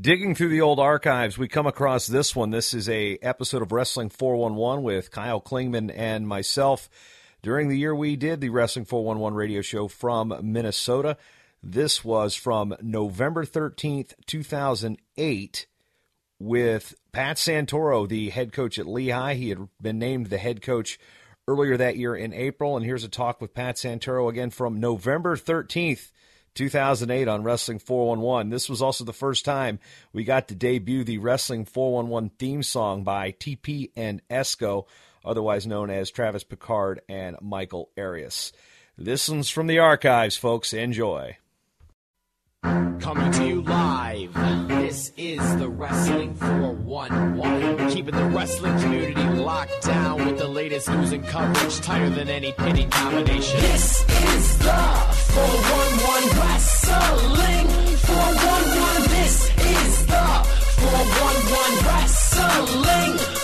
Digging through the old archives, we come across this one. This is a episode of Wrestling 411 with Kyle Klingman and myself. During the year we did the Wrestling 411 radio show from Minnesota. This was from November 13th, 2008, with Pat Santoro, the head coach at Lehigh. He had been named the head coach earlier that year in April. And here's a talk with Pat Santoro again from November 13th, 2008 on Wrestling 411. This was also the first time we got to debut the Wrestling 411 theme song by TP and Esco, otherwise known as Travis Picard and Michael Arias. This one's from the archives, folks. Enjoy. Coming to you live. This is the Wrestling 411. Keeping the wrestling community locked down with the latest news and coverage tighter than any pinning combination. This is the 411 Wrestling 411. This is the 411 Wrestling 411. Light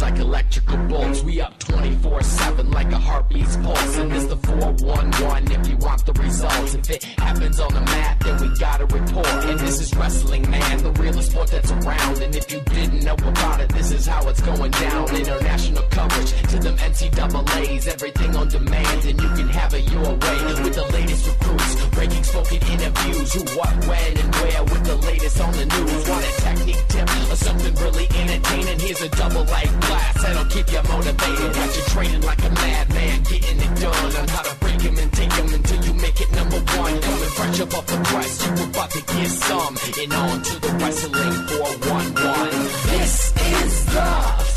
like electrical bolts. We up 24 7 like a heartbeat's pulse. And it's the 411 if you want the results. If it happens on the map, then we gotta report. And this is wrestling, man, the realest sport that's around. And if you didn't know about it, this is how it's going down. International coverage to them NCAA's, everything on demand. And you can have it your way with the latest recruits, breaking spoken interviews. Who, what, when, and where with the latest on the news. Want a technique tip or something really entertaining? Here's a double light blast that'll keep you motivated. Got you training like a madman, getting it done on how to break him and take him until you make it number one. Coming fresh up off the you about to get some. And on to the wrestling 411. This is the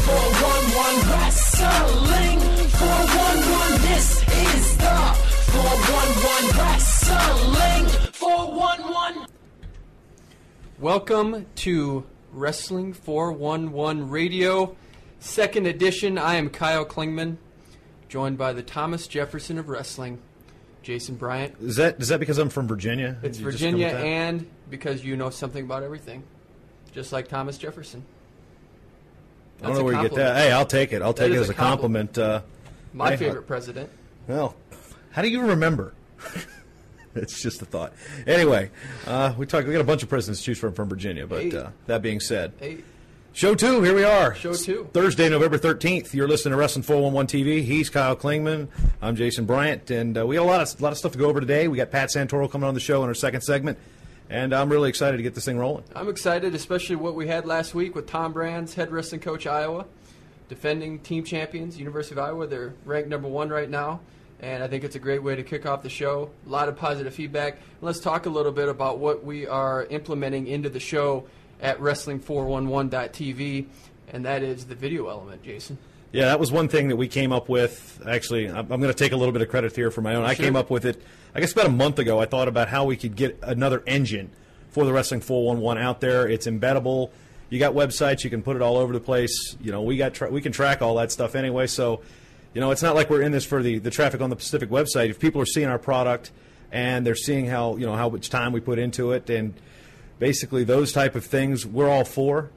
411 Wrestling 411. This is the 411 Wrestling 411. Welcome to Wrestling 411 Radio, second edition. I am Kyle Klingman, joined by the Thomas Jefferson of Wrestling, Jason Bryant. Is that is that because I'm from Virginia? It's You Virginia, come with that? and because you know something about everything, just like Thomas Jefferson. I don't know where you get that. Hey, I'll take it. I'll That take it as a a compliment. Uh, My hey, favorite president. Well, how do you remember? it's just a thought. Anyway, uh, we talk. We got a bunch of presidents to choose from from Virginia. But uh, that being said, Hey, show two. Here we are. Show two. Thursday, November thirteenth. You're listening to Wrestling Four One One TV. He's Kyle Klingman. I'm Jason Bryant, and uh, we got a lot of a lot of stuff to go over today. We got Pat Santoro coming on the show in our second segment, and I'm really excited to get this thing rolling. I'm excited, especially what we had last week with Tom Brands, head wrestling coach Iowa, defending team champions, University of Iowa. They're ranked number one right now, and I think it's a great way to kick off the show. A lot of positive feedback. Let's talk a little bit about what we are implementing into the show at Wrestling411.tv, and that is the video element, Jason. Yeah, that was one thing that we came up with. Actually, I'm, I'm going to take a little bit of credit here for my own. I came up with it, I guess, about a month ago. I thought about how we could get another engine for the Wrestling 411 out there. It's embeddable. You got websites, you can put it all over the place. You know, we got tra- we can track all that stuff anyway. So, you know, it's not like we're in this for the, the traffic on the Pacific website. If people are seeing our product and they're seeing how you know how much time we put into it and basically those type of things, we're all for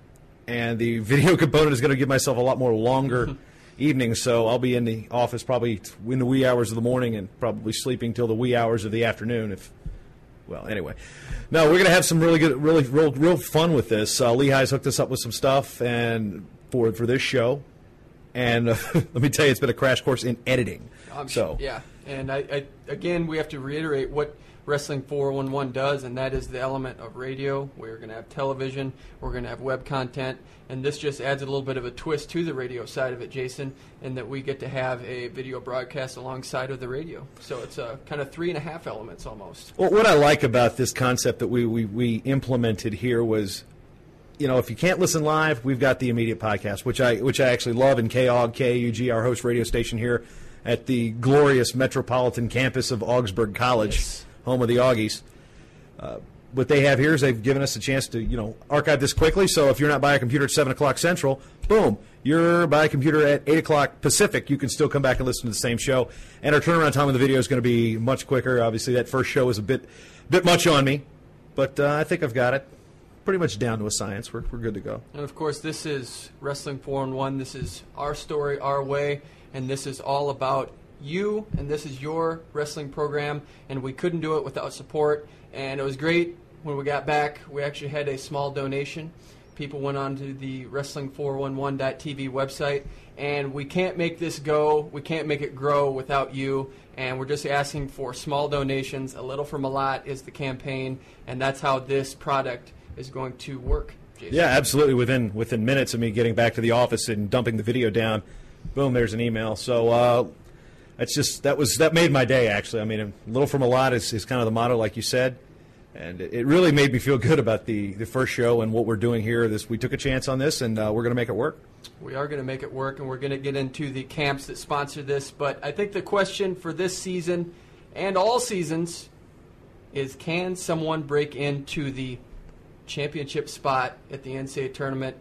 and the video component is going to give myself a lot more longer evenings. So I'll be in the office probably in the wee hours of the morning and probably sleeping till the wee hours of the afternoon. If well, anyway, no, we're going to have some really good, really real, real fun with this. Uh, Lehigh's hooked us up with some stuff and for for this show, and uh, let me tell you, it's been a crash course in editing. I'm so sure, yeah, and I, I again we have to reiterate what Wrestling 411 does, and that is the element of radio. We're going to have television, we're going to have web content, and this just adds a little bit of a twist to the radio side of it, Jason, in that we get to have a video broadcast alongside of the radio. So it's a kind of three and a half elements almost. Well, what I like about this concept that we, we, we implemented here was, you know, if you can't listen live, we've got the immediate podcast, which I which I actually love, and KOG, KUG, our host radio station here at the glorious metropolitan campus of Augsburg College, Yes. Home of the Augies. Uh, what they have here is they've given us a chance to you know archive this quickly. So if you're not by a computer at seven o'clock central, boom, you're by a computer at eight o'clock Pacific. You can still come back and listen to the same show. And our turnaround time on the video is going to be much quicker. Obviously, that first show was a bit bit much on me, but uh, I think I've got it pretty much down to a science. We're we're good to go. And of course, this is Wrestling 4 and 1. This is our story, our way, and this is all about you, and this is your wrestling program, and we couldn't do it without support. And it was great when we got back. We actually had a small donation. People went on to the wrestling411.tv website, and we can't make this go, we can't make it grow without you. And we're just asking for small donations. A little from a lot is the campaign, and that's how this product is going to work. Jason. Yeah, absolutely. Within within minutes of me getting back to the office and dumping the video down, boom, there's an email. So uh, that's just that was that made my day. Actually, I mean, a little from a lot is, is kind of the motto, like you said, and it, really made me feel good about the the first show and what we're doing here. This we took a chance on this, and uh, we're going to make it work. We are going to make it work, and we're going to get into the camps that sponsor this. But I think the question for this season and all seasons is can someone break into the championship spot at the NCAA tournament?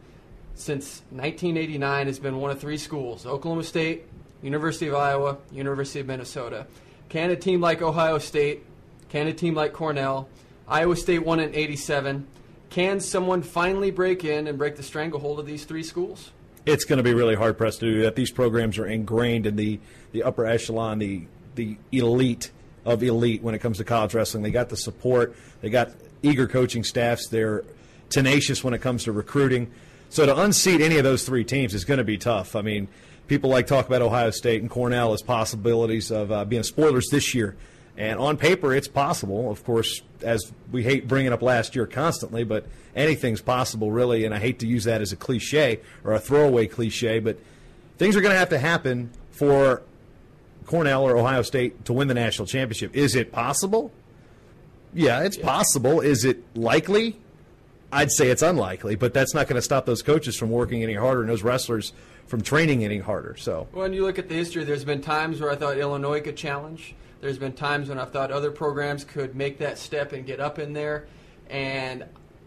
Since 1989, has been one of three schools Oklahoma State, University of Iowa, University of Minnesota. Can a team like Ohio State, can a team like Cornell, Iowa State won in 87, can someone finally break in and break the stranglehold of these three schools? It's going to be really hard pressed to do that. These programs are ingrained in the, the upper echelon, the the elite of elite when it comes to college wrestling. They got the support, they got eager coaching staffs, they're tenacious when it comes to recruiting. So to unseat any of those three teams is going to be tough. I mean, people like talk about Ohio State and Cornell as possibilities of uh, being spoilers this year. And on paper, it's possible. Of course, as we hate bringing up last year constantly, but anything's possible, really. And I hate to use that as a cliche or a throwaway cliche, but things are going to have to happen for Cornell or Ohio State to win the national championship. Is it possible? Yeah, it's possible. Is it likely? I'd say it's unlikely, but that's not going to stop those coaches from working any harder and those wrestlers from training any harder. So when you look at the history, there's been times where I thought Illinois could challenge. There's been times when I've thought other programs could make that step and get up in there, and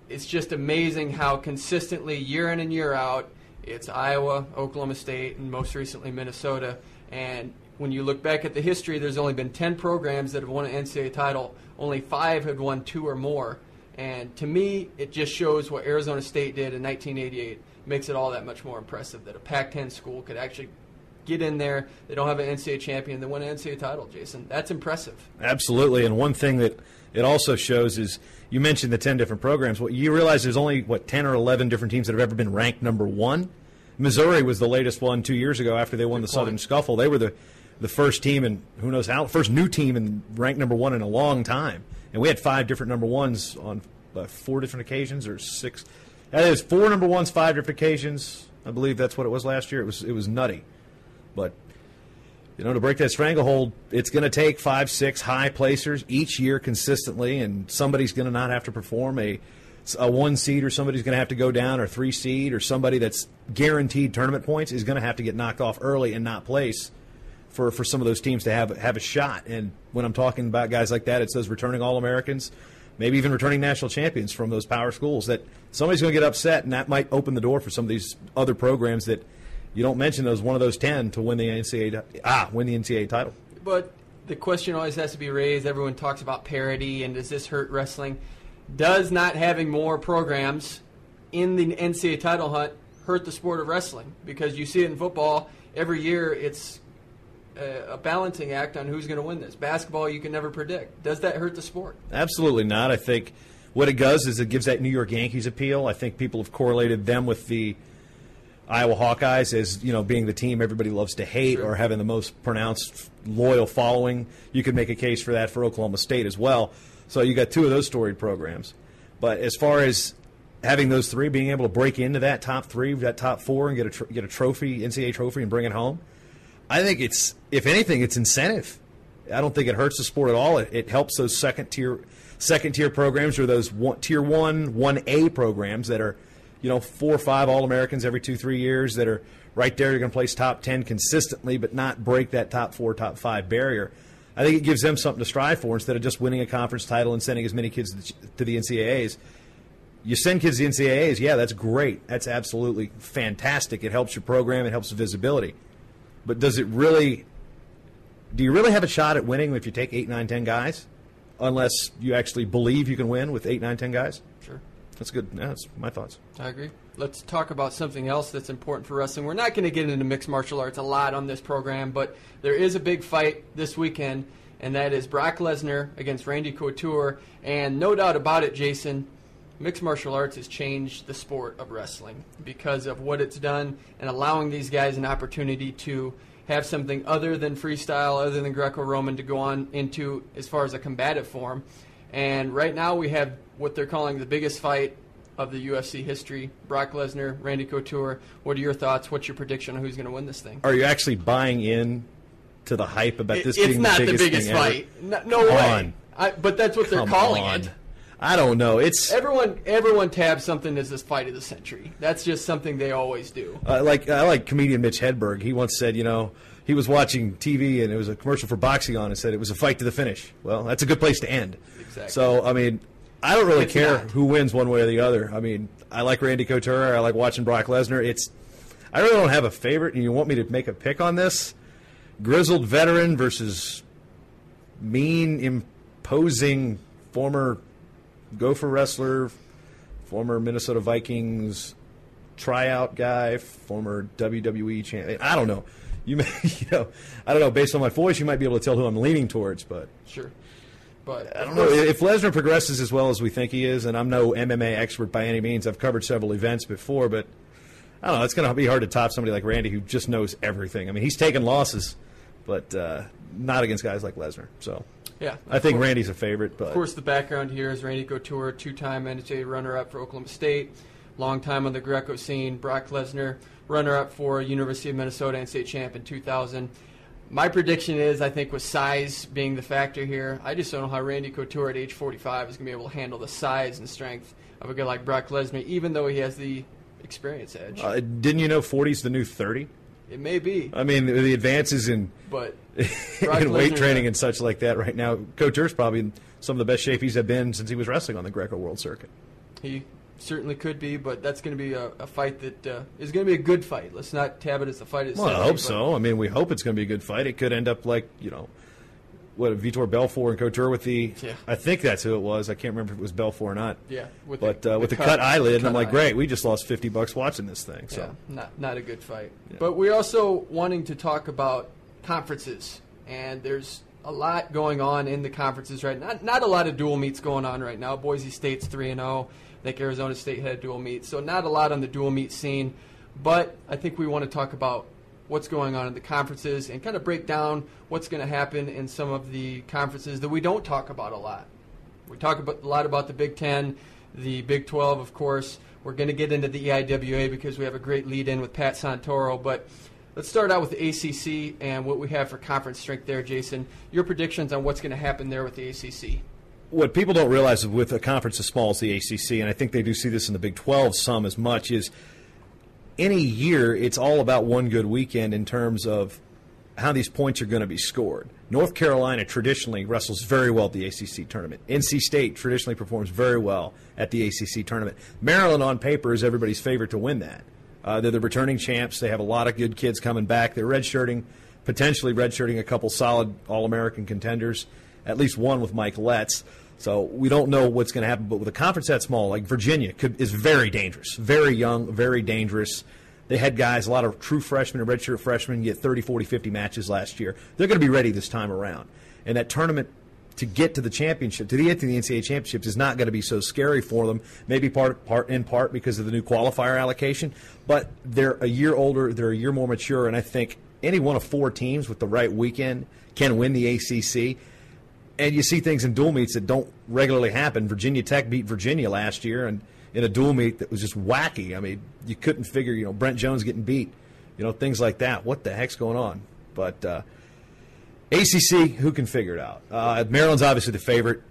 it's just amazing how consistently year in and year out it's Iowa, Oklahoma State, and most recently Minnesota. And when you look back at the history, there's only been 10 programs that have won an NCAA title. Only five had won two or more. And to me, it just shows what Arizona State did in 1988. Makes it all that much more impressive that a Pac-10 school could actually get in there. They don't have an NCAA champion. They won an NCAA title, Jason. That's impressive. Absolutely. And one thing that it also shows is you mentioned the 10 different programs. Well, you realize there's only, what, 10 or 11 different teams that have ever been ranked number one? Missouri was the latest one two years ago after they won Good the point. Southern Scuffle. They were the, the first team, and who knows how, first new team and ranked number one in a long time. And we had five different number ones on uh, four different occasions or six. That is four number ones, five occasions. I believe that's what it was last year. It was it was nutty, but you know to break that stranglehold, it's going to take five, six high placers each year consistently, and somebody's going to not have to perform a a one seed, or somebody's going to have to go down, or three seed, or somebody that's guaranteed tournament points is going to have to get knocked off early and not place for, for some of those teams to have have a shot. And when I'm talking about guys like that, it's those returning All Americans, maybe even returning national champions from those power schools. That somebody's going to get upset, and that might open the door for some of these other programs that you don't mention as one of those ten to win the NCAA ah win the NCAA title. But the question always has to be raised. Everyone talks about parity and does this hurt wrestling? Does not having more programs in the NCAA title hunt hurt the sport of wrestling? Because you see it in football every year. It's a, a balancing act on who's going to win this. Basketball, you can never predict. Does that hurt the sport? Absolutely not. I think what it does is it gives that New York Yankees appeal. I think people have correlated them with the Iowa Hawkeyes as you know being the team everybody loves to hate Sure. or having the most pronounced loyal following. You could make a case for that for Oklahoma State as well. So you got two of those storied programs. But as far as having those three being able to break into that top three, that top four, and get a tr- get a trophy, NCAA trophy, and bring it home, I think it's if anything, it's incentive. I don't think it hurts the sport at all. It, it helps those second tier second tier programs or those one, tier one one A programs that are, you know, four or five All Americans every two three years that are right there. You're going to place top ten consistently, but not break that top four top five barrier. I think it gives them something to strive for instead of just winning a conference title and sending as many kids to the NCAAs. You send kids to the NCAAs, yeah, that's great. That's absolutely fantastic. It helps your program, it helps visibility. But does it really? Do you really have a shot at winning if you take eight, nine, ten guys? Unless you actually believe you can win with eight, nine, ten guys. Sure. That's good. Yeah, that's my thoughts. I agree. Let's talk about something else that's important for wrestling. We're not going to get into mixed martial arts a lot on this program, but there is a big fight this weekend, and that is Brock Lesnar against Randy Couture. And no doubt about it, Jason, mixed martial arts has changed the sport of wrestling because of what it's done and allowing these guys an opportunity to have something other than freestyle, other than Greco Roman to go on into as far as a combative form. And right now we have what they're calling the biggest fight of the UFC history Brock Lesnar, Randy Couture. What are your thoughts? What's your prediction on who's going to win this thing? Are you actually buying in to the hype about this it's being not the biggest, the biggest thing fight. No, no Come way. I, but that's what they're calling on. it. I don't know. It's Everyone, everyone tabs something as this fight of the century. That's just something they always do. uh, like I like comedian Mitch Hedberg. He once said, you know, he was watching TV and it was a commercial for boxing on and said it was a fight to the finish. Well, that's a good place to end. Exactly. So I mean, I don't really It's care not. who wins one way or the other. I mean, I like Randy Couture. I like watching Brock Lesnar. It's I really don't have a favorite, and you want me to make a pick on this? Grizzled veteran versus mean, imposing former Gopher wrestler, former Minnesota Vikings tryout guy, former WWE champion. I don't know. You may, you know, I don't know. Based on my voice, you might be able to tell who I'm leaning towards, but Sure. But I don't know if Lesnar progresses as well as we think he is. And I'm no MMA expert by any means. I've covered several events before, but I don't know. It's going to be hard to top somebody like Randy who just knows everything. I mean, he's taken losses, but uh, not against guys like Lesnar. So yeah, I think course. Randy's a favorite. But Of course, the background here is Randy Couture, two-time NCAA runner-up for Oklahoma State, long time on the Greco scene. Brock Lesnar, runner-up for University of Minnesota and state champ in 2000. My prediction is, I think, with size being the factor here, I just don't know how Randy Couture at age 45 is going to be able to handle the size and strength of a guy like Brock Lesnar, even though he has the experience edge. uh, didn't you know 40's the new 30? It may be, I mean, the advances in but in weight training and such like that right now. Coach Couture's probably in some of the best shape he's had been since he was wrestling on the Greco World Circuit. He certainly could be, but that's going to be a, a fight that uh, is going to be a good fight. Let's not tab it as the fight. Well, I hope so. I mean, we hope it's going to be a good fight. It could end up like you know, what Vitor Belfort and Couture with the. Yeah. I think that's who it was. I can't remember if it was Belfort or not. Yeah, with but the- uh, with the the, cut- cut, eyelid, and cut I'm like, great, we just lost fifty bucks watching this thing. So Yeah, not not a good fight. But we're also wanting to talk about conferences, and there's a lot going on in the conferences right now. Not, not a lot of dual meets going on right now. Boise State's three and zero. I think Arizona State had a dual meet, so not a lot on the dual meet scene. But I think we want to talk about what's going on in the conferences and kind of break down what's going to happen in some of the conferences that we don't talk about a lot. We talk about, a lot about the Big Ten, the Big 12, of course. We're going to get into the EIWA because we have a great lead in with Pat Santoro. But let's start out with the ACC and what we have for conference strength there, Jason. Your predictions on what's going to happen there with the ACC. what people don't realize with a conference as small as the ACC, and I think they do see this in the Big 12 some as much, is any year it's all about one good weekend in terms of how these points are going to be scored. North Carolina traditionally wrestles very well at the ACC tournament. NC State traditionally performs very well at the ACC tournament. Maryland, on paper, is everybody's favorite to win that. Uh, they're the returning champs. They have a lot of good kids coming back. They're redshirting, potentially redshirting a couple solid All American contenders, at least one with Mike Letts. So we don't know what's going to happen. But with a conference that small, like Virginia, could, is very dangerous, very young, very dangerous. They had guys, a lot of true freshmen and redshirt freshmen, get 30, 40, 50 matches last year. They're going to be ready this time around. And that tournament to get to the championship, to get to the NCAA championships, is not going to be so scary for them. Maybe part, part in part because of the new qualifier allocation, but they're a year older, they're a year more mature, and I think any one of four teams with the right weekend can win the ACC. And you see things in dual meets that don't regularly happen. Virginia Tech beat Virginia last year, and in a dual meet that was just wacky. I mean, you couldn't figure, you know, Brent Jones getting beat, you know, things like that. What the heck's going on? But uh, ACC, who can figure it out? Uh, Maryland's obviously the favorite.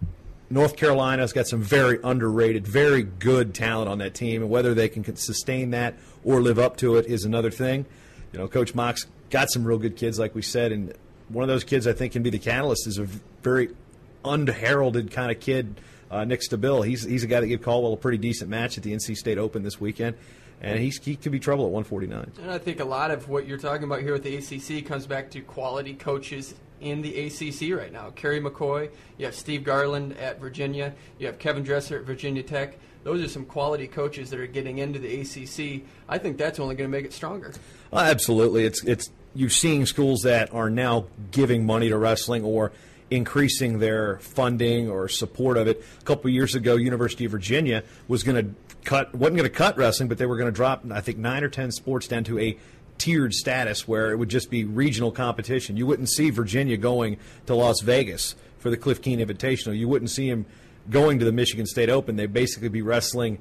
North Carolina's got some very underrated, very good talent on that team, and whether they can sustain that or live up to it is another thing. You know, Coach Mock's got some real good kids, like we said, and one of those kids I think can be the catalyst is a very unheralded kind of kid, uh, Nick Stabile. He's he's a guy that gave Caldwell a pretty decent match at the NC State Open this weekend, and he's, he could be trouble at 149. And I think a lot of what you're talking about here with the ACC comes back to quality coaches in the ACC right now. Kerry McCoy, you have Steve Garland at Virginia, you have Kevin Dresser at Virginia Tech. Those are some quality coaches that are getting into the ACC. I think that's only going to make it stronger. Uh, absolutely, it's it's you're seeing schools that are now giving money to wrestling or increasing their funding or support of it. A couple years ago, University of Virginia was going to cut wasn't going to cut wrestling, but they were going to drop I think nine or ten sports down to a tiered status where it would just be regional competition. You wouldn't see Virginia going to Las Vegas for the Cliff Keen Invitational. You wouldn't see him going to the Michigan State Open. They'd basically be wrestling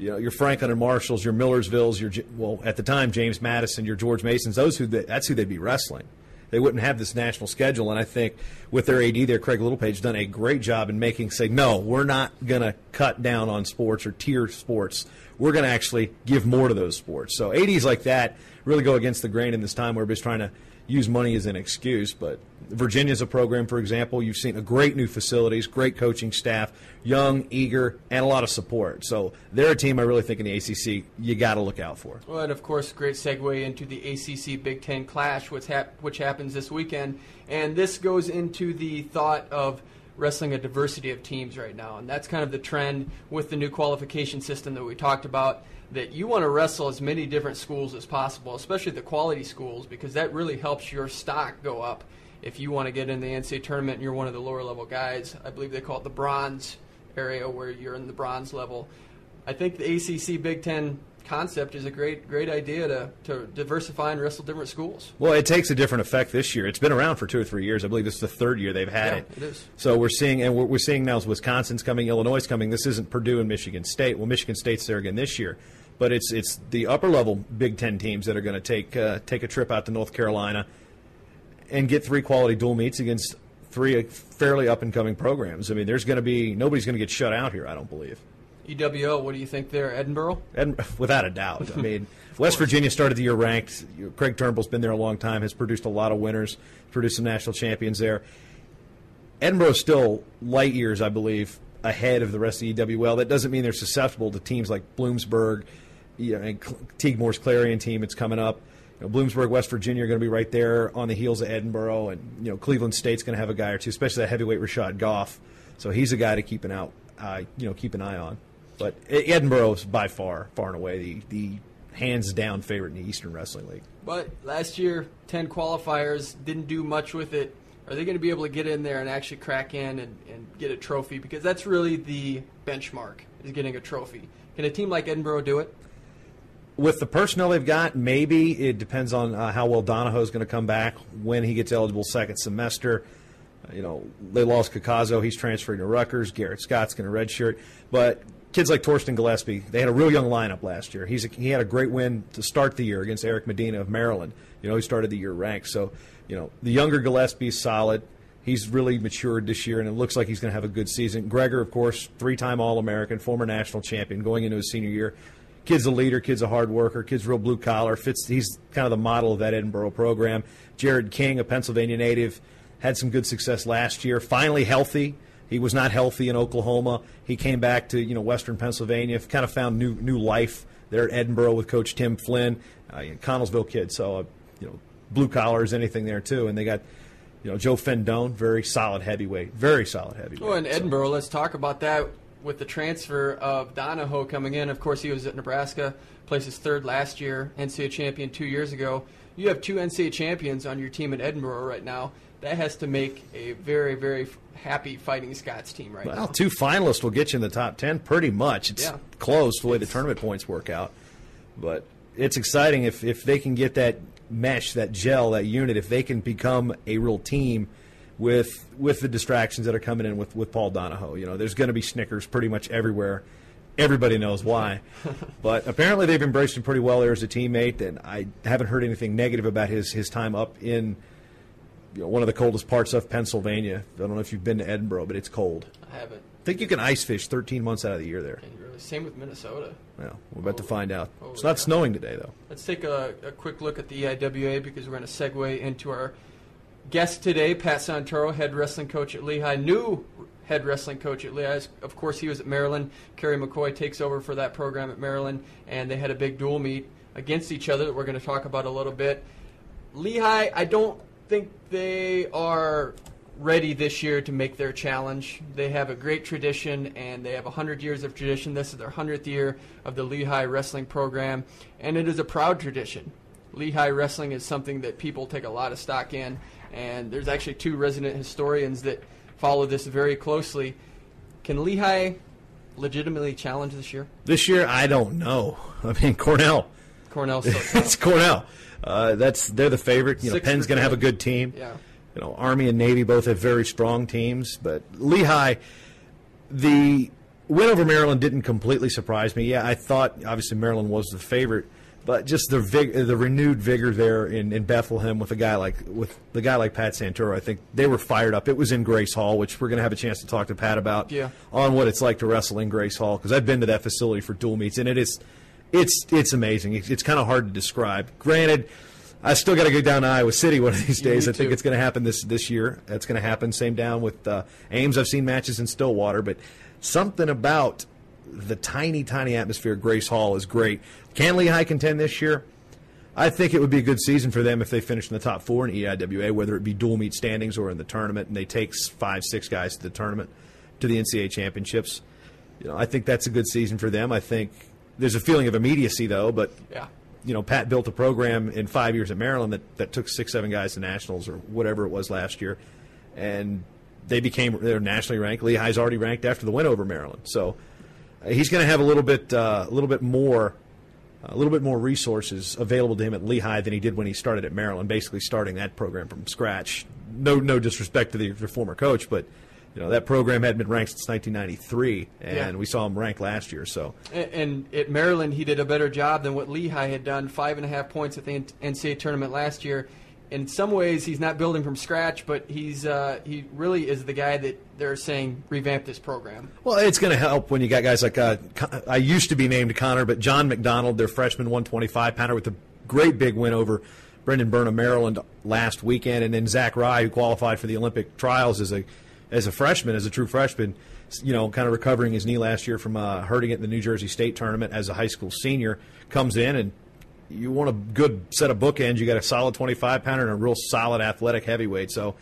you know, your Franklin and Marshalls, your Millersvilles, your well at the time James Madison, your George Masons. Those who that's who they'd be wrestling. They wouldn't have this national schedule, and I think with their AD there, Craig Littlepage, done a great job in making say, no, we're not going to cut down on sports or tier sports. We're going to actually give more to those sports. So 80s like that really go against the grain in this time where everybody's trying to use money as an excuse. But Virginia's a program, for example. You've seen a great new facilities, great coaching staff, young, eager, and a lot of support. So they're a team I really think in the ACC you got to look out for. Well, and of course, great segue into the ACC Big Ten clash, which, hap- which happens this weekend. And this goes into the thought of wrestling a diversity of teams right now. And that's kind of the trend with the new qualification system that we talked about that you want to wrestle as many different schools as possible, especially the quality schools, because that really helps your stock go up. If you want to get in the NCAA tournament and you're one of the lower level guys, I believe they call it the bronze area where you're in the bronze level. I think the ACC Big Ten concept is a great great idea to, to diversify and wrestle different schools. Well, it takes a different effect this year. It's been around for two or three years. I believe this is the third year they've had Yeah, it. it is. So we're seeing, and we're, we're seeing now is Wisconsin's coming, Illinois coming. This isn't Purdue and Michigan State. Well, Michigan State's there again this year, but it's it's the upper level Big Ten teams that are going to take uh, take a trip out to North Carolina and get three quality dual meets against three fairly up and coming programs. I mean, there's going to be nobody's going to get shut out here. I don't believe. EWO, E what do you think there, Edinboro? Without a doubt, I mean, West Virginia started the year ranked. Craig Turnbull's been there a long time, has produced a lot of winners, produced some national champions there. Edinboro's still light years, I believe, ahead of the rest of the EWL. That doesn't mean they're susceptible to teams like Bloomsburg, you know, and Cl- Teague Moore's Clarion team. It's coming up. You know, Bloomsburg, West Virginia are going to be right there on the heels of Edinboro, and you know Cleveland State's going to have a guy or two, especially that heavyweight Rashad Goff. So he's a guy to keep an out, uh, you know, keep an eye on. But Edinboro is by far, far and away the the hands down favorite in the Eastern Wrestling League. But last year, 10 qualifiers didn't do much with it. Are they going to be able to get in there and actually crack in and, and get a trophy? Because that's really the benchmark, is getting a trophy. Can a team like Edinboro do it? with the personnel they've got, maybe it depends on uh, how well Donahoe is going to come back when he gets eligible second semester. Uh, you know, they lost Kakazo; he's transferring to Rutgers. Garrett Scott's going to redshirt, but kids like Torsten Gillespie, they had a real young lineup last year. He's a, he had a great win to start the year against Eric Medina of Maryland. You know, he started the year ranked, so you know the younger Gillespie's solid. He's really matured this year, and it looks like he's going to have a good season. Gregor, of course, three-time All-American, former national champion, going into his senior year kid's a leader, kid's a hard worker, kid's real blue collar. Fits. He's kind of the model of that Edinboro program. Jared King, a Pennsylvania native, had some good success last year. Finally healthy. He was not healthy in Oklahoma. He came back to you know Western Pennsylvania. Kind of found new new life there at Edinboro with Coach Tim Flynn, uh, Connellsville kid. So uh, you know blue collars, anything there too. And they got you know Joe Fendone, very solid heavyweight, very solid heavyweight. Well, in So- Edinboro, let's talk about that with the transfer of Donahoe coming in. Of course, he was at Nebraska, placed his third last year, NCAA champion two years ago. You have two NCAA champions on your team in Edinboro right now. That has to make a very, very happy Fighting Scots team right now. Well, two finalists will get you in the top ten pretty much. It's Yeah. close the way the tournament points work out, but it's exciting if if they can get that mesh, that gel, that unit. If they can become a real team with with the distractions that are coming in with with Paul Donahoe. You know, there's going to be Snickers pretty much everywhere. Everybody knows why, but apparently they've embraced him pretty well there as a teammate, and I haven't heard anything negative about his his time up in you know, one of the coldest parts of Pennsylvania. I don't know if you've been to Edinboro, but it's cold. I haven't. I think you can ice fish 13 months out of the year there. Really, same with Minnesota. Well, we're about to find out. Oh, It's not yeah. snowing today, though. Let's take a, a quick look at the EIWA because we're going to segue into our guest today, Pat Santoro, head wrestling coach at Lehigh, new head wrestling coach at Lehigh. Of course, he was at Maryland. Kerry McCoy takes over for that program at Maryland, and they had a big dual meet against each other that we're going to talk about a little bit. Lehigh, I don't think they are ready this year to make their challenge. They have a great tradition and they have 100 years of tradition. This is their 100th year of the Lehigh Wrestling program, and it is a proud tradition. Lehigh Wrestling is something that people take a lot of stock in, and there's actually two resident historians that follow this very closely. Can Lehigh legitimately challenge this year? This year, I don't know. I mean, Cornell. Cornell. it's Cornell. Uh, that's they're the favorite. You know, Six Penn's going to have a good team. Yeah. You know, Army and Navy both have very strong teams, but Lehigh, the win over Maryland didn't completely surprise me. Yeah, I thought obviously Maryland was the favorite, but just the vig- the renewed vigor there in, in Bethlehem with a guy like with the guy like Pat Santoro, I think they were fired up. It was in Grace Hall, which we're going to have a chance to talk to Pat about Yeah. on what it's like to wrestle in Grace Hall because I've been to that facility for dual meets and it is it's it's amazing. It's, it's kind of hard to describe. Granted, I still got to go down to Iowa City one of these days. I think it's going to happen this this year. That's going to happen. Same down with uh, Ames. I've seen matches in Stillwater, but something about the tiny, tiny atmosphere at Grace Hall is great. Can Lehigh contend this year? I think it would be a good season for them if they finish in the top four in EIWA, whether it be dual meet standings or in the tournament, and they take five, six guys to the tournament, to the NCAA championships. You know, I think that's a good season for them. I think there's a feeling of immediacy though, but Yeah. you know, Pat built a program in five years at Maryland that, that took six, seven guys to nationals or whatever it was last year, and they became they're nationally ranked. Lehigh's already ranked after the win over Maryland, so uh, he's going to have a little bit uh, a little bit more a little bit more resources available to him at Lehigh than he did when he started at Maryland, basically starting that program from scratch. No, no disrespect to the, the former coach, but you know that program hadn't been ranked since 1993, and Yeah. we saw him ranked last year. So And, and at Maryland, he did a better job than what Lehigh had done. Five and a half points at the NCAA tournament last year. In some ways, he's not building from scratch, but he's uh, he really is the guy that they're saying revamp this program. Well, it's going to help when you got guys like uh, I used to be named Connor, but John McDonald, their freshman 125 pounder, with a great big win over Brendan Burnham, Maryland last weekend, and then Zach Rey, who qualified for the Olympic trials as a as a freshman, as a true freshman, you know, kind of recovering his knee last year from uh, hurting it in the New Jersey State tournament as a high school senior, comes in and you want a good set of bookends. You got a solid 25 pounder and a real solid athletic heavyweight. So,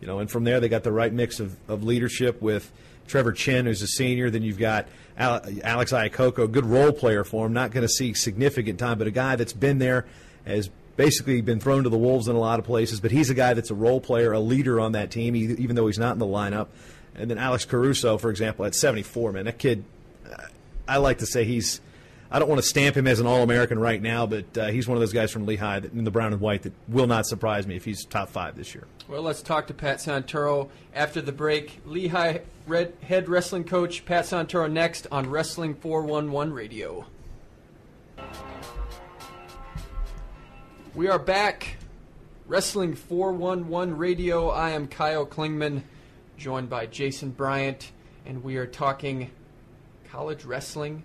you know, and from there they got the right mix of, of leadership with Trevor Chinn, who's a senior. Then you've got Alex Iacocco, good role player for him. Not going to see significant time, but a guy that's been there, has basically been thrown to the wolves in a lot of places. But he's a guy that's a role player, a leader on that team, even though he's not in the lineup. And then Alex Caruso, for example, at 74, man, that kid. I like to say he's. I don't want to stamp him as an All American right now, but uh, he's one of those guys from Lehigh that, in the brown and white that will not surprise me if he's top five this year. Well, let's talk to Pat Santoro after the break. Lehigh Red head wrestling coach Pat Santoro next on Wrestling 411 Radio. We are back. Wrestling 411 Radio. I am Kyle Klingman, joined by Jason Bryant, and we are talking college wrestling.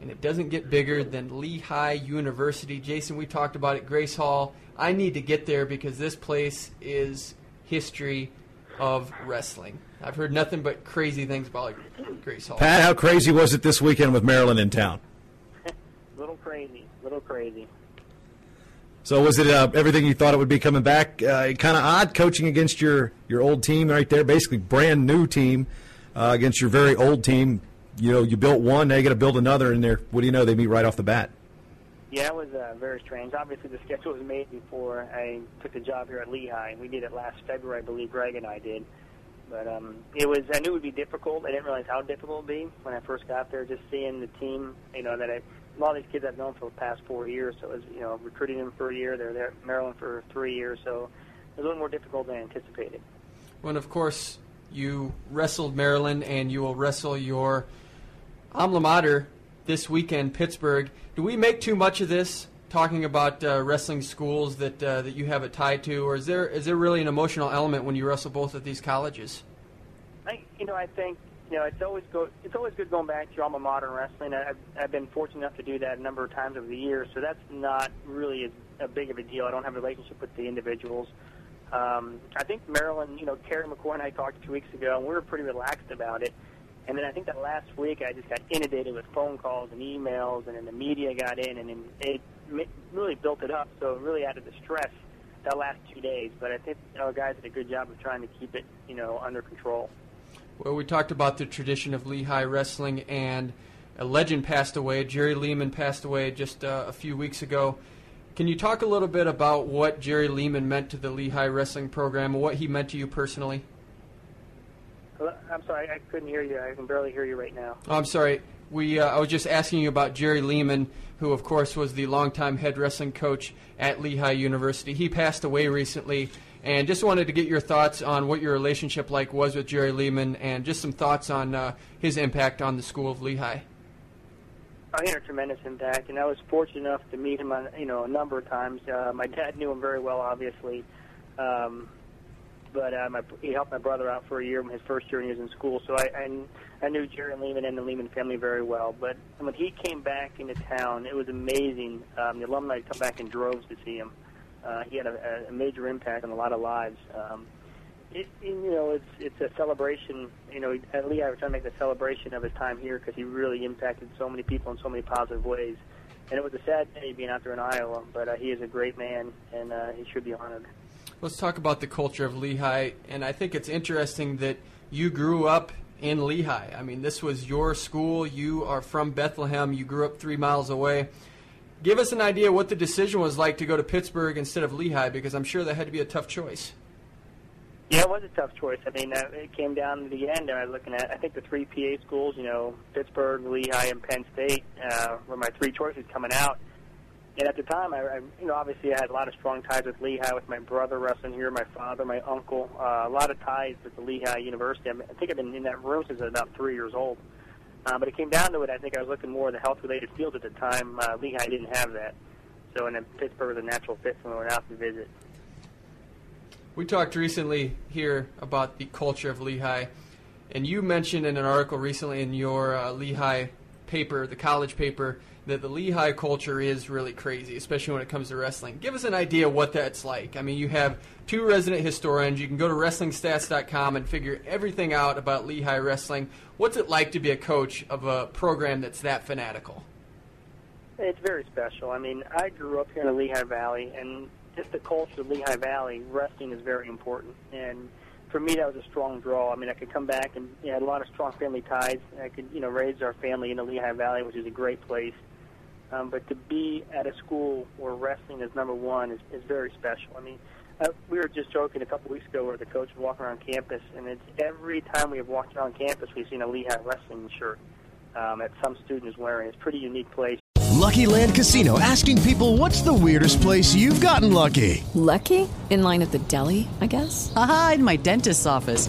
And it doesn't get bigger than Lehigh University. Jason, we talked about it, Grace Hall. I need to get there because this place is history of wrestling. I've heard nothing but crazy things about Grace Hall. Pat, how crazy was it this weekend with Maryland in town? little crazy, little crazy. So was it uh, everything you thought it would be coming back? Uh, kind of odd coaching against your, your old team right there, basically brand new team uh, against your very old team. You know, you built one, now you got to build another, and there. What do you know? They meet right off the bat. Yeah, it was uh, very strange. Obviously, the schedule was made before I took the job here at Lehigh. We did it last February, I believe. Greg and I did. But um, it was. I knew it would be difficult. I didn't realize how difficult it would be when I first got there. Just seeing the team, you know, that I, a lot of these kids I've known for the past four years. So it was, you know, recruiting them for a year. They're there at Maryland for three years. So it was a little more difficult than I anticipated. When, of course, you wrestled Maryland and you will wrestle your alma mater this weekend, Pittsburgh. Do we make too much of this? Talking about uh, wrestling schools that uh, that you have it tied to, or is there is there really an emotional element when you wrestle both of these colleges? I, you know, I think you know it's always go. It's always good going back to alma mater in wrestling. I've, I've been fortunate enough to do that a number of times over the years, so that's not really as a big of a deal. I don't have a relationship with the individuals, Um, I think Maryland, you know, Kerry McCoy and I talked two weeks ago, and we were pretty relaxed about it. And then I think that last week I just got inundated with phone calls and emails, and then the media got in, and then it really built it up. So it really added the stress that last two days. But I think our guys did a good job of trying to keep it, you know, under control. Well, we talked about the tradition of Lehigh wrestling, and a legend passed away. Gerry Leeman passed away just uh, a few weeks ago. Can you talk a little bit about what Gerry Leeman meant to the Lehigh wrestling program and what he meant to you personally? I'm sorry, I couldn't hear you. I can barely hear you right now. Oh, I'm sorry. We, uh, I was just asking you about Gerry Leeman, who, of course, was the longtime head wrestling coach at Lehigh University. He passed away recently, and just wanted to get your thoughts on what your relationship like was with Gerry Leeman, and just some thoughts on uh, his impact on the school of Lehigh. Oh, he had a tremendous impact, and I was fortunate enough to meet him, on, you know, a number of times. Uh, my dad knew him very well, obviously. Um, but uh, my, he helped my brother out for a year, when his first year when he was in school. So I, I, I knew Gerry Leeman and the Leeman family very well. But when he came back into town, it was amazing. Um, the alumni come back in droves to see him. Uh, he had a, a major impact on a lot of lives. Um, it, you know, it's it's a celebration. You know, at Lehigh, we're trying to make a celebration of his time here because he really impacted so many people in so many positive ways. And it was a sad day being out there in Iowa, but uh, he is a great man, and uh, he should be honored. Let's talk about the culture of Lehigh, and I think it's interesting that you grew up in Lehigh. I mean, this was your school. You are from Bethlehem. You grew up three miles away. Give us an idea what the decision was like to go to Pittsburgh instead of Lehigh, because I'm sure that had to be a tough choice. Yeah, it was a tough choice. I mean, uh, it came down to the end. I was looking at, I think the three PA schools, you know, Pittsburgh, Lehigh, and Penn State uh, were my three choices coming out. And at the time, I, I, you know, obviously I had a lot of strong ties with Lehigh, with my brother wrestling here, my father, my uncle, uh, a lot of ties with the Lehigh University. I, mean, I think I've been in that room since I was about three years old. Uh, but it came down to it. I think I was looking more at the health-related field at the time. Uh, Lehigh didn't have that, so and then Pittsburgh was a natural fit when we went out to visit. We talked recently here about the culture of Lehigh, and you mentioned in an article recently in your uh, Lehigh paper, the college paper, that the Lehigh culture is really crazy, especially when it comes to wrestling. Give us an idea what that's like. I mean, you have two resident historians. You can go to WrestlingStats.com and figure everything out about Lehigh wrestling. What's it like to be a coach of a program that's that fanatical? It's very special. I mean, I grew up here in the Lehigh Valley, and just the culture of Lehigh Valley, wrestling is very important. And for me, that was a strong draw. I mean, I could come back and you know, had a lot of strong family ties. I could, you know, raise our family in the Lehigh Valley, which is a great place. Um, but to be at a school where wrestling is number one is, is very special. I mean, uh, we were just joking a couple weeks ago where the coach was walking around campus, and it's every time we have walked around campus, we've seen a Lehigh wrestling shirt um, that some student is wearing. It's a pretty unique place. Lucky Land Casino asking people what's the weirdest place you've gotten lucky? Lucky? In line at the deli, I guess? Aha, in my dentist's office.